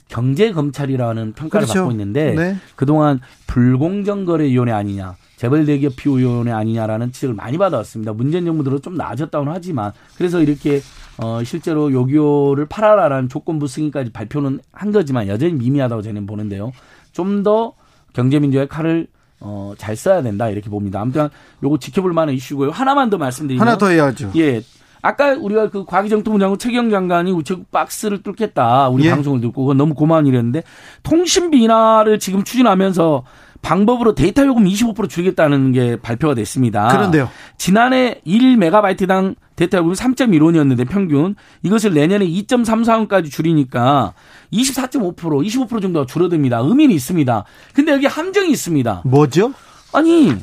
경제 검찰이라는 평가를 그렇죠. 받고 있는데 네. 그동안 불공정 거래위원회 아니냐, 재벌 대기업 피우위원회 아니냐라는 지적을 많이 받아왔습니다. 문재인 정부 들어 좀 나아졌다고는 하지만 그래서 이렇게 어 실제로 요기요를 팔아라라는 조건부 승인까지 발표는 한 거지만 여전히 미미하다고 저는 보는데요. 좀 더 경제민주화의 칼을 어, 잘 써야 된다 이렇게 봅니다. 아무튼 요거 지켜볼 만한 이슈고요. 하나만 더 말씀드리면 하나 더 해야죠. 예. 아까 우리가 그 과기정통부 장관 최경 장관이 우체국 박스를 뚫겠다. 우리 예. 방송을 듣고 그건 너무 고마운 일이었는데 통신비 인하를 지금 추진하면서 방법으로 데이터 요금 25% 줄이겠다는 게 발표가 됐습니다. 그런데요. 지난해 1메가바이트당 데이터 요금이 3.1원이었는데 평균 이것을 내년에 2.34원까지 줄이니까 24.5% 25% 정도가 줄어듭니다. 의미는 있습니다. 근데 여기 함정이 있습니다. 뭐죠? 아니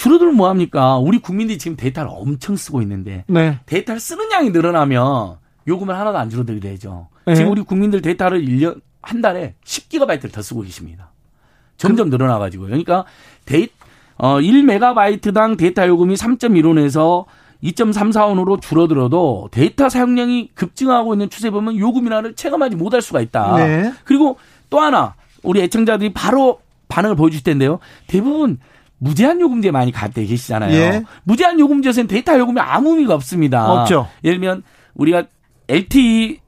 줄어들면 뭐합니까? 우리 국민들이 지금 데이터를 엄청 쓰고 있는데 네. 데이터를 쓰는 양이 늘어나면 요금을 하나도 안 줄어들게 되죠. 네. 지금 우리 국민들 데이터를 1년 한 달에 10기가바이트를 더 쓰고 계십니다. 점점 그... 늘어나 가지고요. 그러니까 데이 어 1메가바이트당 데이터 요금이 3.1원에서 2.34원으로 줄어들어도 데이터 사용량이 급증하고 있는 추세 보면 요금 인하를 체감하지 못할 수가 있다. 네. 그리고 또 하나 우리 애청자들이 바로 반응을 보여줄 텐데요. 대부분 무제한 요금제 많이 가입돼 계시잖아요. 예. 무제한 요금제에서는 데이터 요금이 아무 의미가 없습니다. 없죠. 예를 들면 우리가 LTE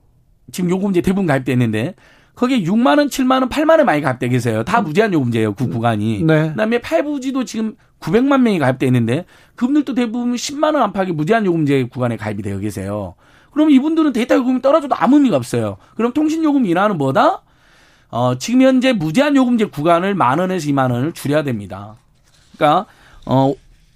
지금 요금제 대부분 가입돼 있는데 거기에 6만 원, 7만 원, 8만 원 많이 가입돼 계세요. 다 무제한 요금제예요. 그 구간이. 네. 그다음에 8부지도 지금 900만 명이 가입돼 있는데 그분들도 대부분 10만 원 안팎의 무제한 요금제 구간에 가입이 되어 계세요. 그럼 이분들은 데이터 요금이 떨어져도 아무 의미가 없어요. 그럼 통신 요금 인하는 뭐다? 어, 지금 현재 무제한 요금제 구간을 만 원에서 2만 원을 줄여야 됩니다. 그러니까 어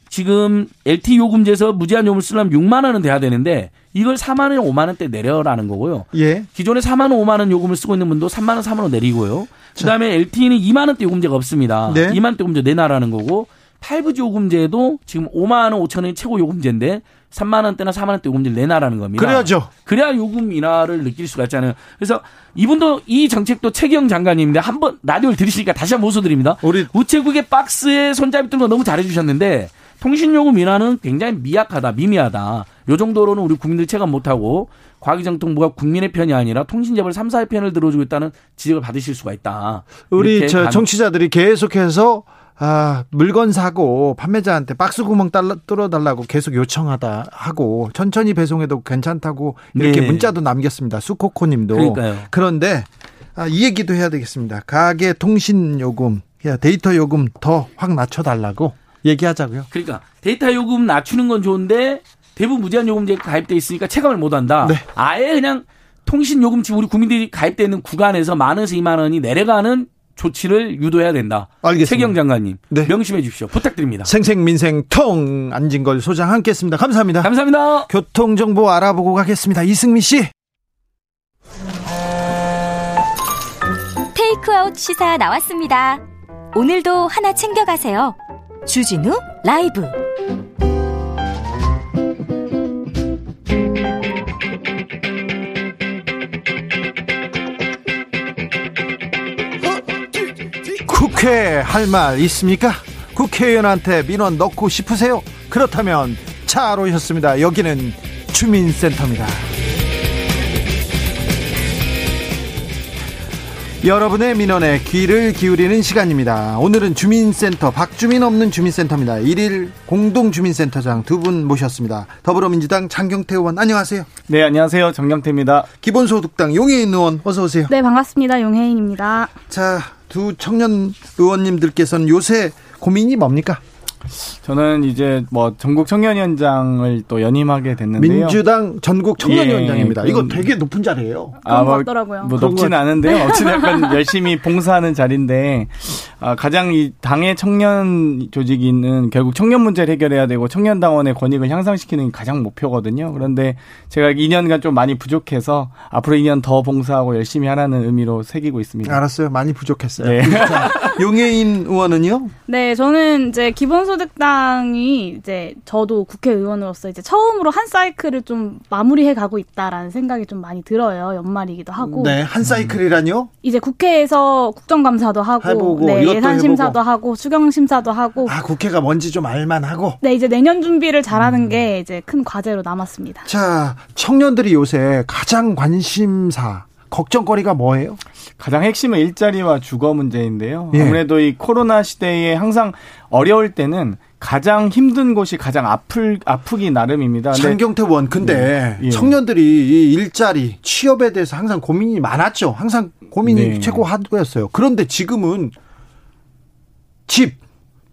지금 LTE 요금제에서 무제한 요금을 쓰려면 6만 원은 돼야 되는데 이걸 4만 원, 5만 원대 내려라는 거고요. 예. 기존에 4만 원, 5만 원 요금을 쓰고 있는 분도 3만 원, 4만 원 내리고요. 그다음에 LTE는 2만 원대 요금제가 없습니다. 네. 2만 원대 요금제 내놔라는 거고 5G 요금제도 지금 5만 원, 5천 원이 최고 요금제인데 3만 원대나 4만 원대 요금제를 내놔라는 겁니다. 그래야죠. 그래야 요금 인하를 느낄 수가 있잖아요. 그래서 이분도 이 정책도 최경 장관님인데 한번 라디오를 들으시니까 다시 한번 호소드립니다. 우리 우체국의 박스에 손잡이 뜬 거 너무 잘해 주셨는데 통신 요금 인하는 굉장히 미약하다, 미미하다. 요 정도로는 우리 국민들 체감 못하고 과기정통부가 국민의 편이 아니라 통신재벌 3사의 편을 들어주고 있다는 지적을 받으실 수가 있다. 우리 저 청취자들이 계속해서 아, 물건 사고 판매자한테 박스 구멍 뚫어달라고 계속 요청하다 하고 천천히 배송해도 괜찮다고 이렇게 네. 문자도 남겼습니다. 수코코님도. 그러니까요. 그런데 아, 이 얘기도 해야 되겠습니다. 가계 통신 요금, 데이터 요금 더 확 낮춰달라고 얘기하자고요. 그러니까 데이터 요금 낮추는 건 좋은데 대부분 무제한 요금제 가입돼 있으니까 체감을 못한다. 네. 아예 그냥 통신 요금 지금 우리 국민들이 가입돼 있는 구간에서 만 원에서 2만 원이 내려가는 조치를 유도해야 된다. 알겠습니다. 최경 장관님 네. 명심해 주십시오. 부탁드립니다. 생생민생 통 안진걸 소장 함께했습니다. 감사합니다. 감사합니다. 교통 정보 알아보고 가겠습니다. 이승미 씨. 테이크아웃 시사 나왔습니다. 오늘도 하나 챙겨가세요. 주진우 라이브. 국회 할 말 있습니까? 국회의원한테 민원 넣고 싶으세요? 그렇다면 잘 오셨습니다. 여기는 주민센터입니다. 여러분의 민원에 귀를 기울이는 시간입니다. 오늘은 주민센터 박주민 없는 주민센터입니다. 1일 공동주민센터장 두 분 모셨습니다. 더불어민주당 장경태 의원 안녕하세요. 네 안녕하세요 장경태입니다. 기본소득당 용혜인 의원 어서 오세요. 네 반갑습니다 용혜인입니다. 자 두 청년 의원님들께서는 요새 고민이 뭡니까? 저는 이제 뭐 전국 청년위원장을 또 연임하게 됐는데요. 민주당 전국 청년위원장입니다. 예, 이거 되게 높은 자리예요. 아, 뭐, 같더라고요. 뭐 높지는 않은데요. 어찌든 약간 열심히 봉사하는 자리인데 아, 가장 이 당의 청년 조직이는 결국 청년 문제를 해결해야 되고 청년 당원의 권익을 향상시키는 게 가장 목표거든요. 그런데 제가 2년간 좀 많이 부족해서 앞으로 2년 더 봉사하고 열심히 하라는 의미로 새기고 있습니다. 알았어요. 많이 부족했어요. 네. 용혜인 의원은요? 네, 저는 이제 기본소 득당이 이제 저도 국회의원으로서 이제 처음으로 한 사이클을 좀 마무리해 가고 있다라는 생각이 좀 많이 들어요. 연말이기도 하고. 네, 한 사이클이라뇨? 이제 국회에서 국정감사도 하고, 해보고, 네, 예산 심사도 하고, 수경 심사도 하고. 아, 국회가 뭔지 좀 알만하고. 네, 이제 내년 준비를 잘하는 음. 게 이제 큰 과제로 남았습니다. 자, 청년들이 요새 가장 관심사 걱정거리가 뭐예요? 가장 핵심은 일자리와 주거 문제인데요. 예. 아무래도 이 코로나 시대에 항상 어려울 때는 가장 힘든 곳이 가장 아플 아프기 나름입니다. 장경태 원 근데 네. 예. 청년들이 이 일자리 취업에 대해서 항상 고민이 많았죠. 항상 고민이 네. 최고 하도였어요. 그런데 지금은 집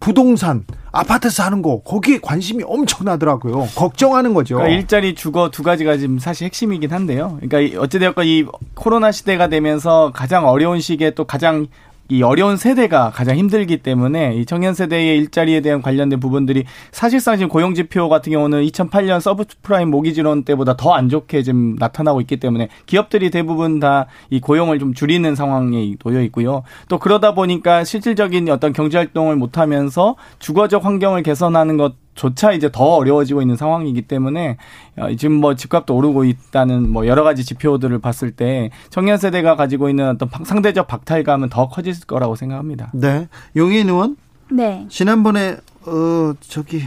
부동산 아파트 사는 거 거기에 관심이 엄청나더라고요. 걱정하는 거죠. 그러니까 일자리 주거 두 가지가 지금 사실 핵심이긴 한데요. 그러니까 어찌되었건 이 코로나 시대가 되면서 가장 어려운 시기에 또 가장 이 어려운 세대가 가장 힘들기 때문에 이 청년 세대의 일자리에 대한 관련된 부분들이 사실상 지금 고용 지표 같은 경우는 2008년 서브프라임 모기지론 때보다 더 안 좋게 지금 나타나고 있기 때문에 기업들이 대부분 다 이 고용을 좀 줄이는 상황에 놓여 있고요. 또 그러다 보니까 실질적인 어떤 경제 활동을 못 하면서 주거적 환경을 개선하는 것 조차 이제 더 어려워지고 있는 상황이기 때문에 어, 지금 뭐 집값도 오르고 있다는 뭐 여러 가지 지표들을 봤을 때 청년 세대가 가지고 있는 어떤 상대적 박탈감은 더 커질 거라고 생각합니다. 네. 용인 의원? 네. 지난번에 어 저기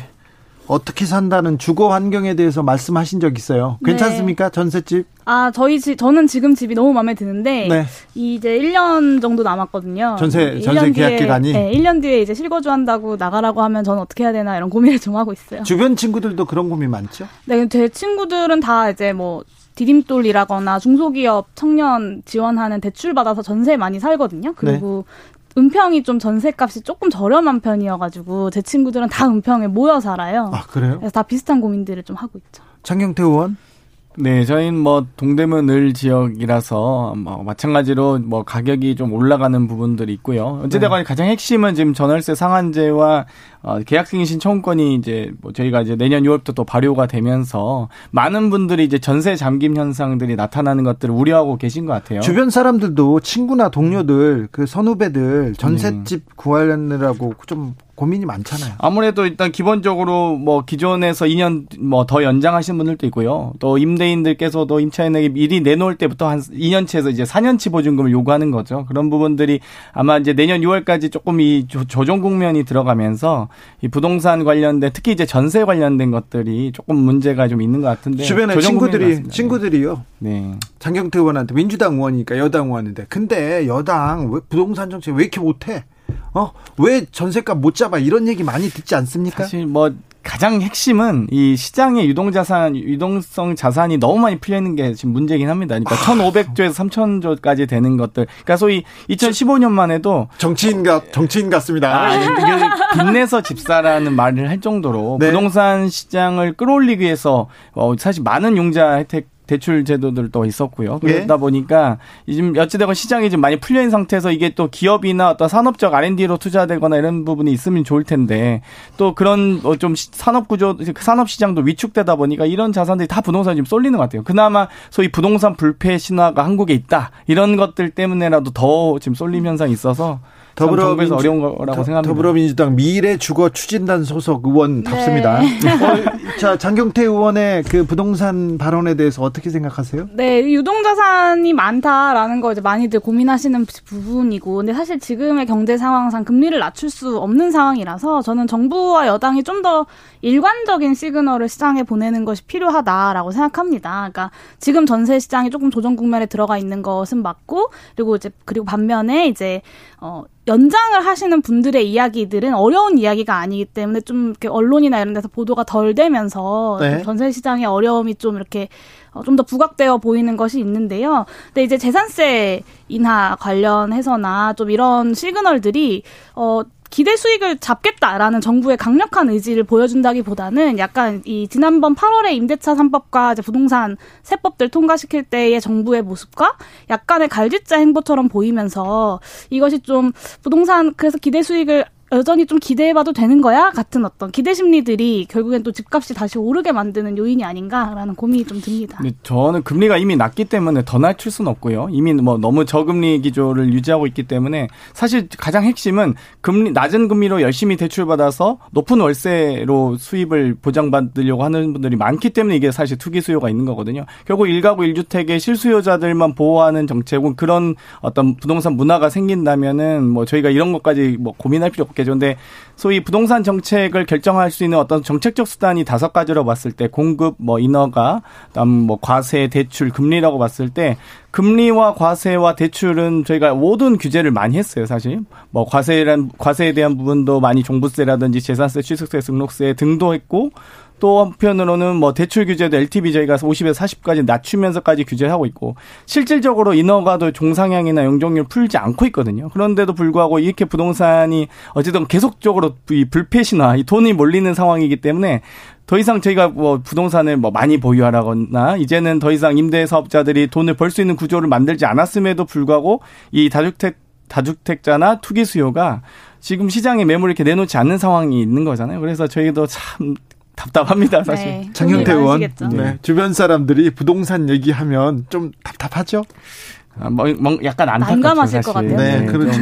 어떻게 산다는 주거 환경에 대해서 말씀하신 적 있어요. 네. 괜찮습니까? 네. 전셋집? 아, 저희 집 저는 지금 집이 너무 마음에 드는데 네. 이제 1년 정도 남았거든요. 전세 전세 계약 기간이 네, 1년 뒤에 이제 실거주 한다고 나가라고 하면 저는 어떻게 해야 되나 이런 고민을 좀 하고 있어요. 주변 친구들도 그런 고민 많죠? 네, 제 친구들은 다 이제 뭐 디딤돌이라거나 중소기업 청년 지원하는 대출 받아서 전세 많이 살거든요. 그리고 네. 은평이 좀 전세값이 조금 저렴한 편이어가지고 제 친구들은 다 은평에 모여 살아요. 아 그래요? 그래서 다 비슷한 고민들을 좀 하고 있죠. 장경태 의원? 네, 저희는 뭐 동대문 을 지역이라서 뭐 마찬가지로 뭐 가격이 좀 올라가는 부분들이 있고요. 어찌되건 네. 가장 핵심은 지금 전월세 상한제와 어, 계약갱신 청구권이 이제 뭐 저희가 이제 내년 6월부터 또 발효가 되면서 많은 분들이 이제 전세 잠김 현상들이 나타나는 것들을 우려하고 계신 것 같아요. 주변 사람들도 친구나 동료들 그 선후배들 전셋집 네. 구하려느라고 좀 고민이 많잖아요. 아무래도 일단 기본적으로 뭐 기존에서 2년 뭐 더 연장하신 분들도 있고요. 또 임대인들께서도 임차인에게 미리 내놓을 때부터 한 2년치에서 이제 4년치 보증금을 요구하는 거죠. 그런 부분들이 아마 이제 내년 6월까지 조금 이 조정 국면이 들어가면서 이 부동산 관련된 특히 이제 전세 관련된 것들이 조금 문제가 좀 있는 것 같은데 주변에 친구들이 친구들이요. 네. 장경태 의원한테 민주당 의원이니까 여당 의원인데 근데 여당 왜 부동산 정책 왜 이렇게 못해? 어? 왜 전세값 못 잡아? 이런 얘기 많이 듣지 않습니까? 사실 뭐 가장 핵심은 이 시장의 유동 자산, 유동성 자산이 너무 많이 풀려 있는 게 지금 문제긴 합니다. 그러니까 아. 1,500조에서 3,000조까지 되는 것들. 그러니까 소위 2015년만 해도 정치인 같 정치인 같습니다. 아, 빚내서 집사라는 말을 할 정도로 네. 부동산 시장을 끌어올리기 위해서 어, 사실 많은 용자 혜택 대출 제도들도 있었고요. 예. 그러다 예? 보니까 지금 어찌되건 시장이 좀 많이 풀려 있는 상태에서 이게 또 기업이나 어떤 산업적 R&D로 투자되거나 이런 부분이 있으면 좋을 텐데 또 그런 뭐좀 산업 구조, 산업 시장도 위축되다 보니까 이런 자산들이 다 부동산에 지금 쏠리는 것 같아요. 그나마 소위 부동산 불패 신화가 한국에 있다 이런 것들 때문에라도 더 지금 쏠림 현상이 있어서 더불어민주 어려운 거라고 생각합니다. 더불어민주당 미래 주거 추진단 소속 의원 답습니다. 네. 어, 자 장경태 의원의 그 부동산 발언에 대해서 어떻게 생각하세요? 네, 유동자산이 많다라는 거 이제 많이들 고민하시는 부분이고, 근데 사실 지금의 경제 상황상 금리를 낮출 수 없는 상황이라서 저는 정부와 여당이 좀 더 일관적인 시그널을 시장에 보내는 것이 필요하다라고 생각합니다. 그러니까 지금 전세 시장이 조금 조정 국면에 들어가 있는 것은 맞고, 그리고 이제 그리고 반면에 이제 어 연장을 하시는 분들의 이야기들은 어려운 이야기가 아니기 때문에 좀 이렇게 언론이나 이런 데서 보도가 덜 되면서 네. 전세 시장의 어려움이 좀 이렇게 어, 좀더 부각되어 보이는 것이 있는데요. 근데 이제 재산세 인하 관련해서나 좀 이런 시그널들이 어 기대 수익을 잡겠다라는 정부의 강력한 의지를 보여준다기보다는 약간 이 지난번 8월에 임대차 3법과 이제 부동산 세법들 통과시킬 때의 정부의 모습과 약간의 갈짓자 행보처럼 보이면서 이것이 좀 부동산 그래서 기대 수익을 여전히 좀 기대해봐도 되는 거야 같은 어떤 기대 심리들이 결국엔 또 집값이 다시 오르게 만드는 요인이 아닌가라는 고민이 좀 듭니다. 근 저는 금리가 이미 낮기 때문에 더 낮출 수는 없고요. 이미 뭐 너무 저금리 기조를 유지하고 있기 때문에 사실 가장 핵심은 금리 낮은 금리로 열심히 대출 받아서 높은 월세로 수입을 보장받으려고 하는 분들이 많기 때문에 이게 사실 투기 수요가 있는 거거든요. 결국 일가구 일주택의 실수요자들만 보호하는 정책은 그런 어떤 부동산 문화가 생긴다면은 뭐 저희가 이런 것까지 뭐 고민할 필요 없 없겠죠. 근데 소위 부동산 정책을 결정할 수 있는 어떤 정책적 수단이 다섯 가지로 봤을 때 공급, 뭐 인허가, 그다음 뭐 과세, 대출, 금리라고 봤을 때 금리와 과세와 대출은 저희가 모든 규제를 많이 했어요, 사실. 뭐 과세란 과세에 대한 부분도 많이 종부세라든지 재산세, 취득세, 등록세 등도 했고 또 한편으로는 뭐 대출 규제도 LTV 저희가 50에서 40까지 낮추면서까지 규제를 하고 있고 실질적으로 인허가도 종상향이나 용적률 풀지 않고 있거든요. 그런데도 불구하고 이렇게 부동산이 어쨌든 계속적으로 이 불패신화, 이 돈이 몰리는 상황이기 때문에 더 이상 저희가 뭐 부동산을 뭐 많이 보유하라거나 이제는 더 이상 임대 사업자들이 돈을 벌 수 있는 구조를 만들지 않았음에도 불구하고 이 다주택 다주택자나 투기 수요가 지금 시장에 매물을 이렇게 내놓지 않는 상황이 있는 거잖아요. 그래서 저희도 참 답답합니다, 사실. 네, 장영태 의원. 네. 주변 사람들이 부동산 얘기하면 좀 답답하죠? 아, 뭐, 뭐 약간 안타깝죠, 것 같아요. 네, 네 그렇죠.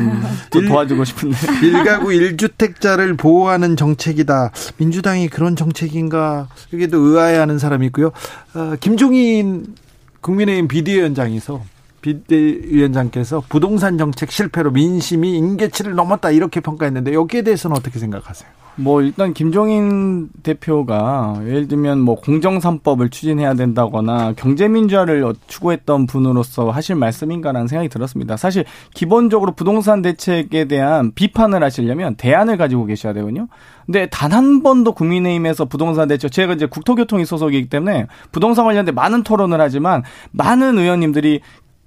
또 도와주고 싶은데. 일가구 1주택자를 보호하는 정책이다. 민주당이 그런 정책인가? 여기도 의아해하는 사람이 있고요. 어, 김종인 국민의힘 비대위원장에서 비대위원장께서 부동산 정책 실패로 민심이 임계치를 넘었다 이렇게 평가했는데 여기에 대해서는 어떻게 생각하세요? 뭐 일단 김종인 대표가 예를 들면 뭐 공정산법을 추진해야 된다거나 경제민주화를 추구했던 분으로서 하실 말씀인가라는 생각이 들었습니다. 사실 기본적으로 부동산 대책에 대한 비판을 하시려면 대안을 가지고 계셔야 되거든요. 근데 단 한 번도 국민의힘에서 부동산 대책 제가 이제 국토교통위 소속이기 때문에 부동산 관련된 많은 토론을 하지만 많은 의원님들이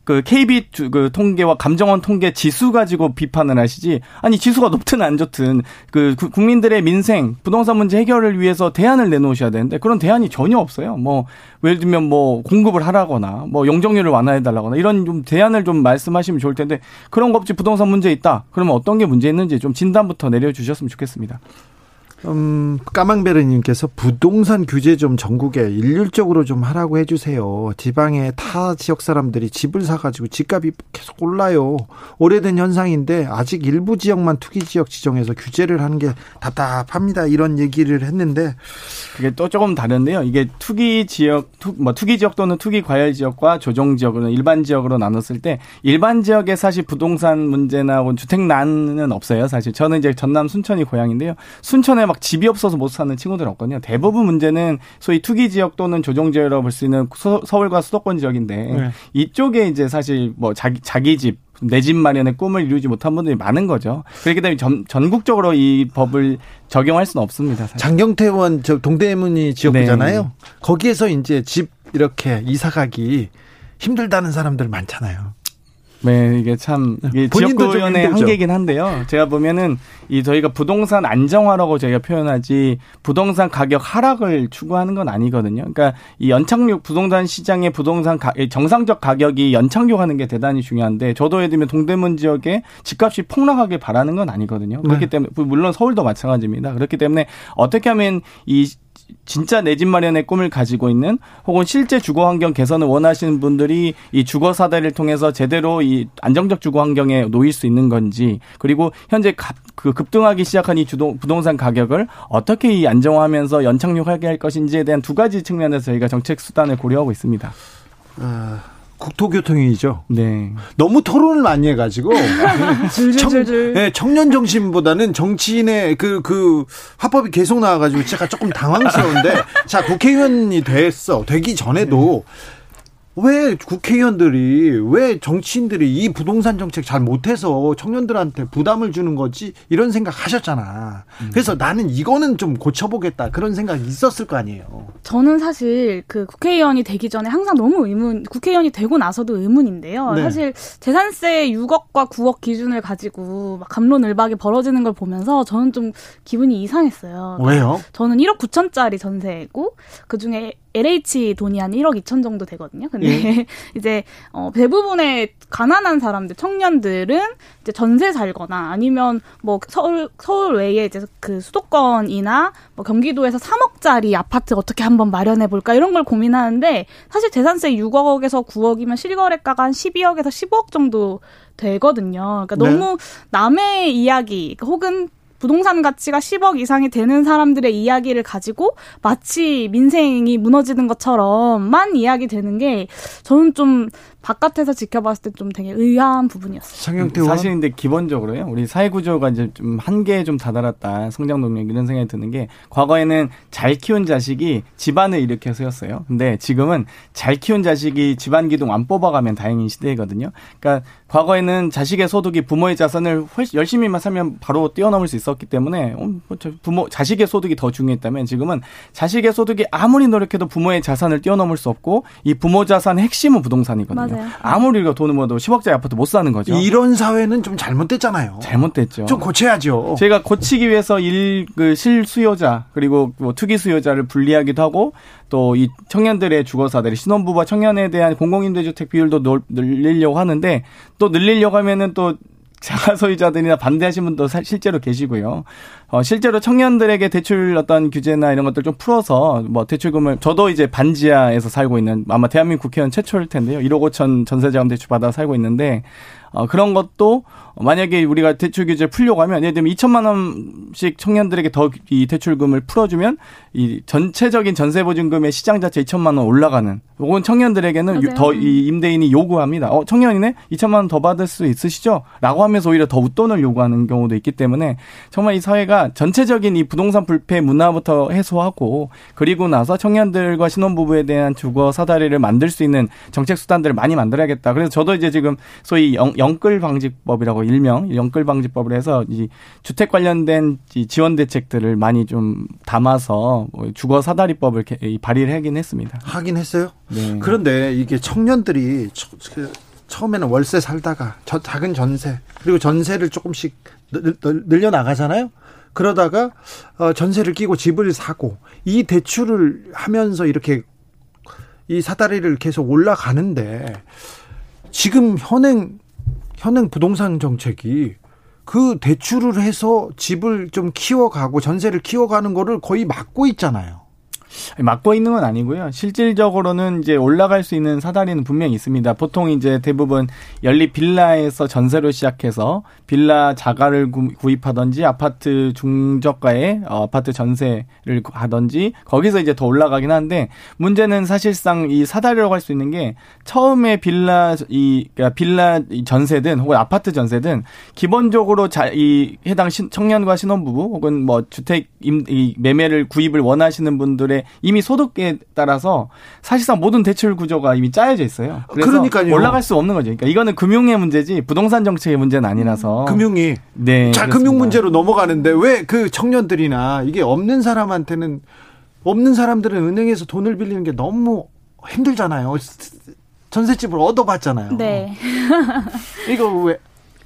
그 KB 그 통계와 감정원 통계 지수 가지고 비판을 하시지 아니 지수가 높든 안 좋든 그 국민들의 민생 부동산 문제 해결을 위해서 대안을 내놓으셔야 되는데 그런 대안이 전혀 없어요. 뭐 예를 들면 뭐 공급을 하라거나 뭐 용적률을 완화해 달라거나 이런 좀 대안을 좀 말씀하시면 좋을 텐데 그런 거 없이 부동산 문제 있다. 그러면 어떤 게 문제 있는지 좀 진단부터 내려 주셨으면 좋겠습니다. 음, 까망베르님께서 부동산 규제 좀 전국에 일률적으로 좀 하라고 해주세요. 지방의 타 지역 사람들이 집을 사가지고 집값이 계속 올라요. 오래된 현상인데 아직 일부 지역만 투기 지역 지정해서 규제를 하는 게 답답합니다. 이런 얘기를 했는데 그게 또 조금 다른데요. 이게 투기 지역, 투, 뭐 투기 지역 또는 투기 과열 지역과 조정 지역으로 일반 지역으로 나눴을 때 일반 지역에 사실 부동산 문제나 주택난은 없어요. 사실 저는 이제 전남 순천이 고향인데요. 순천에 막 집이 없어서 못 사는 친구들 없거든요. 대부분 문제는 소위 투기 지역 또는 조정 지역이라고 볼 수 있는 서, 울과 수도권 지역인데 네. 이쪽에 이제 사실 뭐 자기 자기 집 내집 마련의 꿈을 이루지 못한 분들이 많은 거죠. 그렇기 때문에 전, 전국적으로 이 법을 적용할 수는 없습니다. 사실. 장경태 의원 저 동대문이 지역구잖아요. 네. 거기에서 이제 집 이렇게 이사 가기 힘들다는 사람들 많잖아요. 네, 이게 참 이게 지역구연의 한계긴 한데요. 제가 보면은 이 저희가 부동산 안정화라고 저희가 표현하지 부동산 가격 하락을 추구하는 건 아니거든요. 그러니까 이 연착륙 부동산 시장의 부동산 가, 정상적 가격이 연착륙하는 게 대단히 중요한데 저도 예를 들면 동대문 지역에 집값이 폭락하길 바라는 건 아니거든요. 그렇기 네. 때문에 물론 서울도 마찬가지입니다. 그렇기 때문에 어떻게 하면 이 진짜 내 집 마련의 꿈을 가지고 있는 혹은 실제 주거 환경 개선을 원하시는 분들이 이 주거 사다리를 통해서 제대로 이 안정적 주거 환경에 놓일 수 있는 건지 그리고 현재 급, 그 급등하기 시작한 이 주동, 부동산 가격을 어떻게 이 안정화하면서 연착륙하게 할 것인지에 대한 두 가지 측면에서 저희가 정책 수단을 고려하고 있습니다. 아... 국토교통위죠. 네. 너무 토론을 많이 해가지고 청, 네, 청년 정신보다는 정치인의 그그 그 화법이 계속 나와가지고 제가 조금 당황스러운데 자 국회의원이 됐어 되기 전에도 네. 왜 국회의원들이 왜 정치인들이 이 부동산 정책 잘 못해서 청년들한테 부담을 주는 거지 이런 생각 하셨잖아. 음. 그래서 나는 이거는 좀 고쳐보겠다 그런 생각이 있었을 거 아니에요. 저는 사실 그 국회의원이 되기 전에 항상 너무 의문, 국회의원이 되고 나서도 의문인데요. 네. 사실 재산세 6억과 9억 기준을 가지고 막 감론을박이 벌어지는 걸 보면서 저는 좀 기분이 이상했어요. 왜요? 저는 1억 9천짜리 전세고 그 중에 LH 돈이 한 1억 2천 정도 되거든요. 근데 예. 이제 어 대부분의 가난한 사람들, 청년들은 이제 전세 살거나 아니면 뭐 서울 서울 외에 이제 그 수도권이나 뭐 경기도에서 3억짜리 아파트 어떻게 한번 마련해 볼까 이런 걸 고민하는데 사실 재산세 6억에서 9억이면 실거래가가 한 12억에서 15억 정도 되거든요. 그러니까 네. 너무 남의 이야기 혹은 부동산 가치가 10억 이상이 되는 사람들의 이야기를 가지고 마치 민생이 무너지는 것처럼만 이야기 되는 게 저는 좀 바깥에서 지켜봤을 때 좀 되게 의아한 부분이었어요. 장영태 사실 근데 기본적으로요. 우리 사회 구조가 이제 좀 한계에 좀 다다랐다. 성장 동력 이런 생각이 드는 게 과거에는 잘 키운 자식이 집안을 일으켜서였어요. 근데 지금은 잘 키운 자식이 집안 기둥 안 뽑아가면 다행인 시대거든요. 그러니까 과거에는 자식의 소득이 부모의 자산을 훨씬 열심히만 살면 바로 뛰어넘을 수 있었기 때문에 어, 뭐 부모 자식의 소득이 더 중요했다면 지금은 자식의 소득이 아무리 노력해도 부모의 자산을 뛰어넘을 수 없고 이 부모 자산의 핵심은 부동산이거든요. 맞아요. 아무리 우리가 돈을 모아도 10억짜리 아파트 못 사는 거죠. 이런 사회는 좀 잘못됐잖아요. 잘못됐죠. 좀 고쳐야죠. 제가 고치기 위해서 일, 그 실수요자, 그리고 뭐 투기 수요자를 분리하기도 하고, 또 이 청년들의 주거사들이 신혼부부와 청년에 대한 공공임대주택 비율도 늘리려고 하는데, 또 늘리려고 하면은 또 자가소유자들이나 반대하신 분도 실제로 계시고요. 어, 실제로 청년들에게 대출 어떤 규제나 이런 것들 좀 풀어서 뭐 대출금을 저도 이제 반지하에서 살고 있는 아마 대한민국 국회의원 최초일 텐데요. 1억 5천 전세자금 대출 받아 살고 있는데 어, 그런 것도 만약에 우리가 대출 규제 풀려고 하면 예를 들면 2천만 원씩 청년들에게 더 이 대출금을 풀어주면 이 전체적인 전세 보증금의 시장 자체 2천만 원 올라가는. 혹은 청년들에게는 더 이 임대인이 요구합니다. 어 청년이네 2천만 원 더 받을 수 있으시죠?라고 하면서 오히려 더 웃돈을 요구하는 경우도 있기 때문에 정말 이 사회가 전체적인 이 부동산 불패 문화부터 해소하고 그리고 나서 청년들과 신혼부부에 대한 주거 사다리를 만들 수 있는 정책 수단들을 많이 만들어야겠다. 그래서 저도 이제 지금 소위 영, 영끌 방지법이라고 일명 영끌 방지법을 해서 이 주택 관련된 지원 대책들을 많이 좀 담아서 뭐 주거 사다리법을 발의를 하긴 했습니다. 하긴 했어요. 네. 그런데 이게 청년들이 그 처음에는 월세 살다가 저 작은 전세 그리고 전세를 조금씩 늘려 나가잖아요. 그러다가 어, 전세를 끼고 집을 사고 이 대출을 하면서 이렇게 이 사다리를 계속 올라가는데 지금 현행 현행 부동산 정책이 그 대출을 해서 집을 좀 키워가고 전세를 키워가는 거를 거의 막고 있잖아요. 막고 있는 건 아니고요. 실질적으로는 이제 올라갈 수 있는 사다리는 분명히 있습니다. 보통 이제 대부분 연립 빌라에서 전세로 시작해서 빌라 자가를 구입하든지 아파트 중저가의 어, 아파트 전세를 하든지 거기서 이제 더 올라가긴 한데 문제는 사실상 이 사다리라고 할 수 있는 게 처음에 빌라 이 그러니까 빌라 전세든 혹은 아파트 전세든 기본적으로 자, 이 해당 신, 청년과 신혼부부 혹은 뭐 주택 임, 이 매매를 구입을 원하시는 분들의 이미 소득에 따라서 사실상 모든 대출 구조가 이미 짜여져 있어요. 그래서 그러니까요. 올라갈 수 없는 거죠. 그러니까 이거는 금융의 문제지 부동산 정책의 문제는 아니라서. 금융이. 네. 자, 그렇습니다. 금융 문제로 넘어가는데 왜 그 청년들이나 이게 없는 사람한테는 없는 사람들은 은행에서 돈을 빌리는 게 너무 힘들잖아요. 전셋집을 얻어봤잖아요. 네. 이거 왜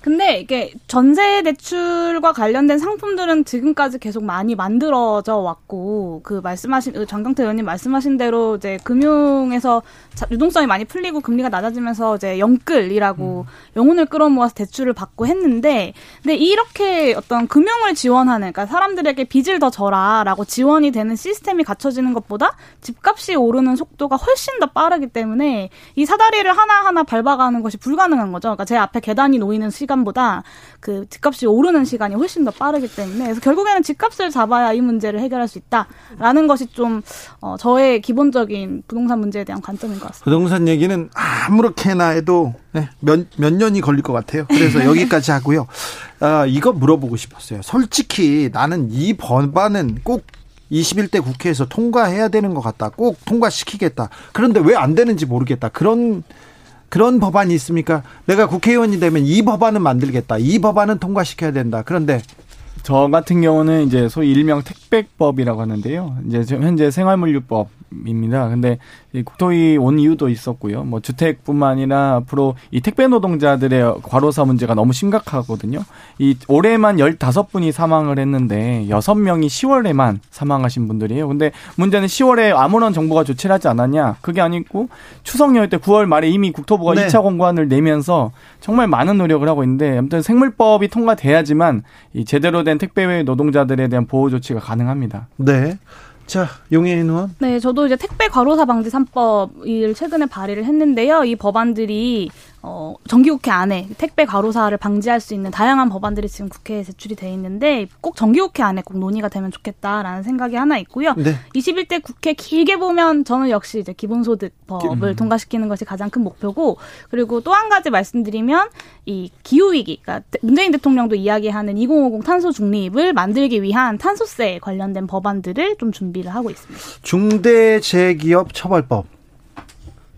근데 이게 전세 대출과 관련된 상품들은 지금까지 계속 많이 만들어져 왔고 그 말씀하신 그 장경태 의원님 말씀하신 대로 이제 금융에서 유동성이 많이 풀리고 금리가 낮아지면서 이제 영끌이라고 음. 영혼을 끌어모아서 대출을 받고 했는데 근데 이렇게 어떤 금융을 지원하는 그러니까 사람들에게 빚을 더 져라라고 지원이 되는 시스템이 갖춰지는 것보다 집값이 오르는 속도가 훨씬 더 빠르기 때문에 이 사다리를 하나하나 밟아가는 것이 불가능한 거죠. 그러니까 제 앞에 계단이 놓이는 시간 시간보다 그 집값이 오르는 시간이 훨씬 더 빠르기 때문에 그래서 결국에는 집값을 잡아야 이 문제를 해결할 수 있다라는 것이 좀 어, 저의 기본적인 부동산 문제에 대한 관점인 것 같습니다. 부동산 얘기는 아무렇게나 해도 네, 몇, 몇 년이 걸릴 것 같아요. 그래서 여기까지 하고요. 어, 이거 물어보고 싶었어요. 솔직히 나는 이 법안은 꼭 21대 국회에서 통과해야 되는 것 같다. 꼭 통과시키겠다. 그런데 왜 안 되는지 모르겠다. 그런 그런 법안이 있습니까? 내가 국회의원이 되면 이 법안은 만들겠다. 이 법안은 통과시켜야 된다. 그런데 저 같은 경우는 이제 소위 일명 택배법이라고 하는데요. 이제 현재 생활물류법 입니다. 근데 국토위 온 이유도 있었고요. 뭐 주택뿐만 아니라 앞으로 이 택배 노동자들의 과로사 문제가 너무 심각하거든요. 이 올해만 15분이 사망을 했는데 6명이 10월에만 사망하신 분들이에요. 근데 문제는 10월에 아무런 정부가 조치를 하지 않았냐? 그게 아니고 추석 연휴 때 9월 말에 이미 국토부가 네. 2차 공관을 내면서 정말 많은 노력을 하고 있는데 아무튼 생물법이 통과돼야지만 이 제대로 된 택배 노동자들에 대한 보호 조치가 가능합니다. 네. 자, 용해인 의원. 네, 저도 이제 택배 과로사 방지 3법을 최근에 발의를 했는데요. 이 법안들이 어, 정기국회 안에 택배 과로사를 방지할 수 있는 다양한 법안들이 지금 국회에 제출이 돼 있는데 꼭 정기국회 안에 꼭 논의가 되면 좋겠다라는 생각이 하나 있고요. 네. 21대 국회 길게 보면 저는 역시 이제 기본소득법을 음. 통과시키는 것이 가장 큰 목표고 그리고 또 한 가지 말씀드리면 이 기후위기, 그러니까 문재인 대통령도 이야기하는 2050 탄소 중립을 만들기 위한 탄소세 관련된 법안들을 좀 준비를 하고 있습니다. 중대재기업 처벌법.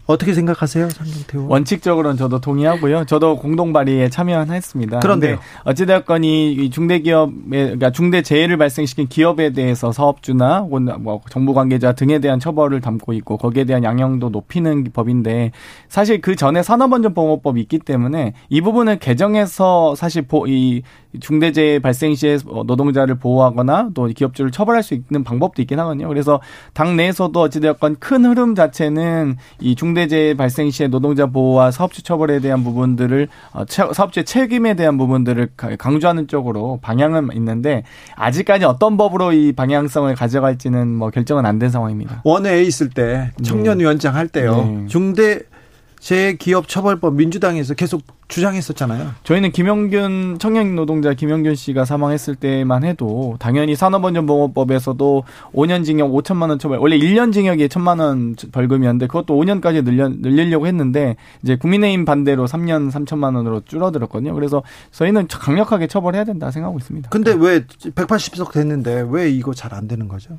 어떻게 생각하세요, 상경태 의원? 원칙적으로는 저도 동의하고요. 저도 공동 발의에 참여했습니다. 그런데 어찌되었건 이 중대기업에 그러니까 중대 재해를 발생시킨 기업에 대해서 사업주나 뭐 정부 관계자 등에 대한 처벌을 담고 있고 거기에 대한 양형도 높이는 법인데 사실 그 전에 산업안전보호법이 있기 때문에 이 부분을 개정해서 사실 이 중대재해 발생 시에 노동자를 보호하거나 또 기업주를 처벌할 수 있는 방법도 있긴 하거든요. 그래서 당 내에서도 어찌되었건 큰 흐름 자체는 이 중대 재해 발생 시에 노동자 보호와 사업주 처벌에 대한 부분들을 어, 사업주의 책임에 대한 부분들을 강조하는 쪽으로 방향은 있는데 아직까지 어떤 법으로 이 방향성을 가져갈지는 뭐 결정은 안 된 상황입니다. 원에 있을 때 청년위원장 할 때요. 네. 중대 재기업처벌법 민주당에서 계속 주장했었잖아요. 저희는 김영균 청년 노동자 김영균 씨가 사망했을 때만 해도 당연히 산업안전보건법에서도 5년 징역 5천만 원 처벌 원래 1년 징역이 1천만 원 벌금이었는데 그것도 5년까지 늘려 늘리려고 했는데 이제 국민의힘 반대로 3년 3천만 원으로 줄어들었거든요. 그래서 저희는 강력하게 처벌해야 된다 생각하고 있습니다. 근데 왜 180석 됐는데 왜 이거 잘 안 되는 거죠?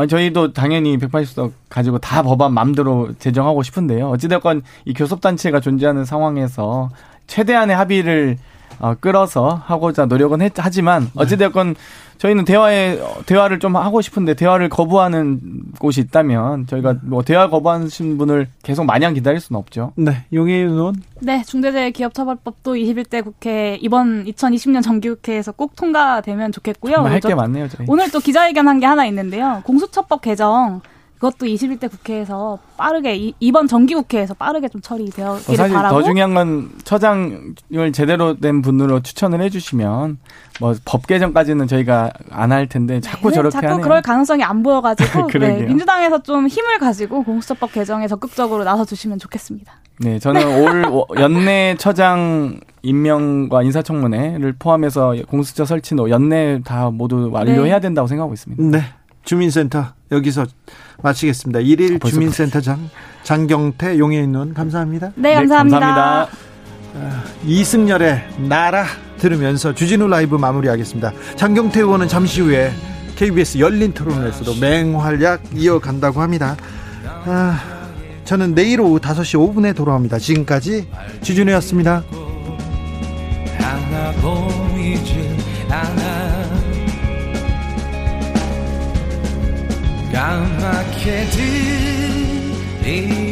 아니, 저희도 당연히 180석 가지고 다 법안 맘대로 제정하고 싶은데요. 어찌됐건 이 교섭단체가 존재하는 상황에서 최대한의 합의를 어, 끌어서 하고자 노력은 했, 하지만 네. 어찌됐건 저희는 대화에 대화를 좀 하고 싶은데 대화를 거부하는 곳이 있다면 저희가 뭐 대화 거부하신 분을 계속 마냥 기다릴 수는 없죠. 네, 용해윤 의원. 네, 중대재해기업처벌법도 21대 국회 이번 2020년 정기국회에서 꼭 통과되면 좋겠고요. 할 게 많네요, 저희. 오늘 또 기자회견 한 게 하나 있는데요. 공수처법 개정 그것도 21대 국회에서 빠르게 이, 번 정기국회에서 빠르게 좀 처리되기를 사실 바라고 더 중요한 건 처장을 제대로 된 분으로 추천을 해주시면 뭐 법 개정까지는 저희가 안 할 텐데 자꾸 네, 저렇게 자꾸 하네요. 그럴 가능성이 안 보여가지고 네, 민주당에서 좀 힘을 가지고 공수처법 개정에 적극적으로 나서 주시면 좋겠습니다. 네, 저는 올 연내 처장 임명과 인사청문회를 포함해서 공수처 설치 연내 다 모두 완료해야 네. 된다고 생각하고 있습니다. 네. 주민센터 여기서 마치겠습니다. 일일 아, 주민센터장 장경태 용해인 의원 감사합니다. 네, 감사합니다. 네, 감사합니다. 아, 이승열의 나라 들으면서 주진우 라이브 마무리하겠습니다. 장경태 의원은 잠시 후에 KBS 열린 토론에서도 맹활약 이어간다고 합니다. 아, 저는 내일 오후 5시 5분에 돌아옵니다. 지금까지 주진우였습니다. 까맣게 들리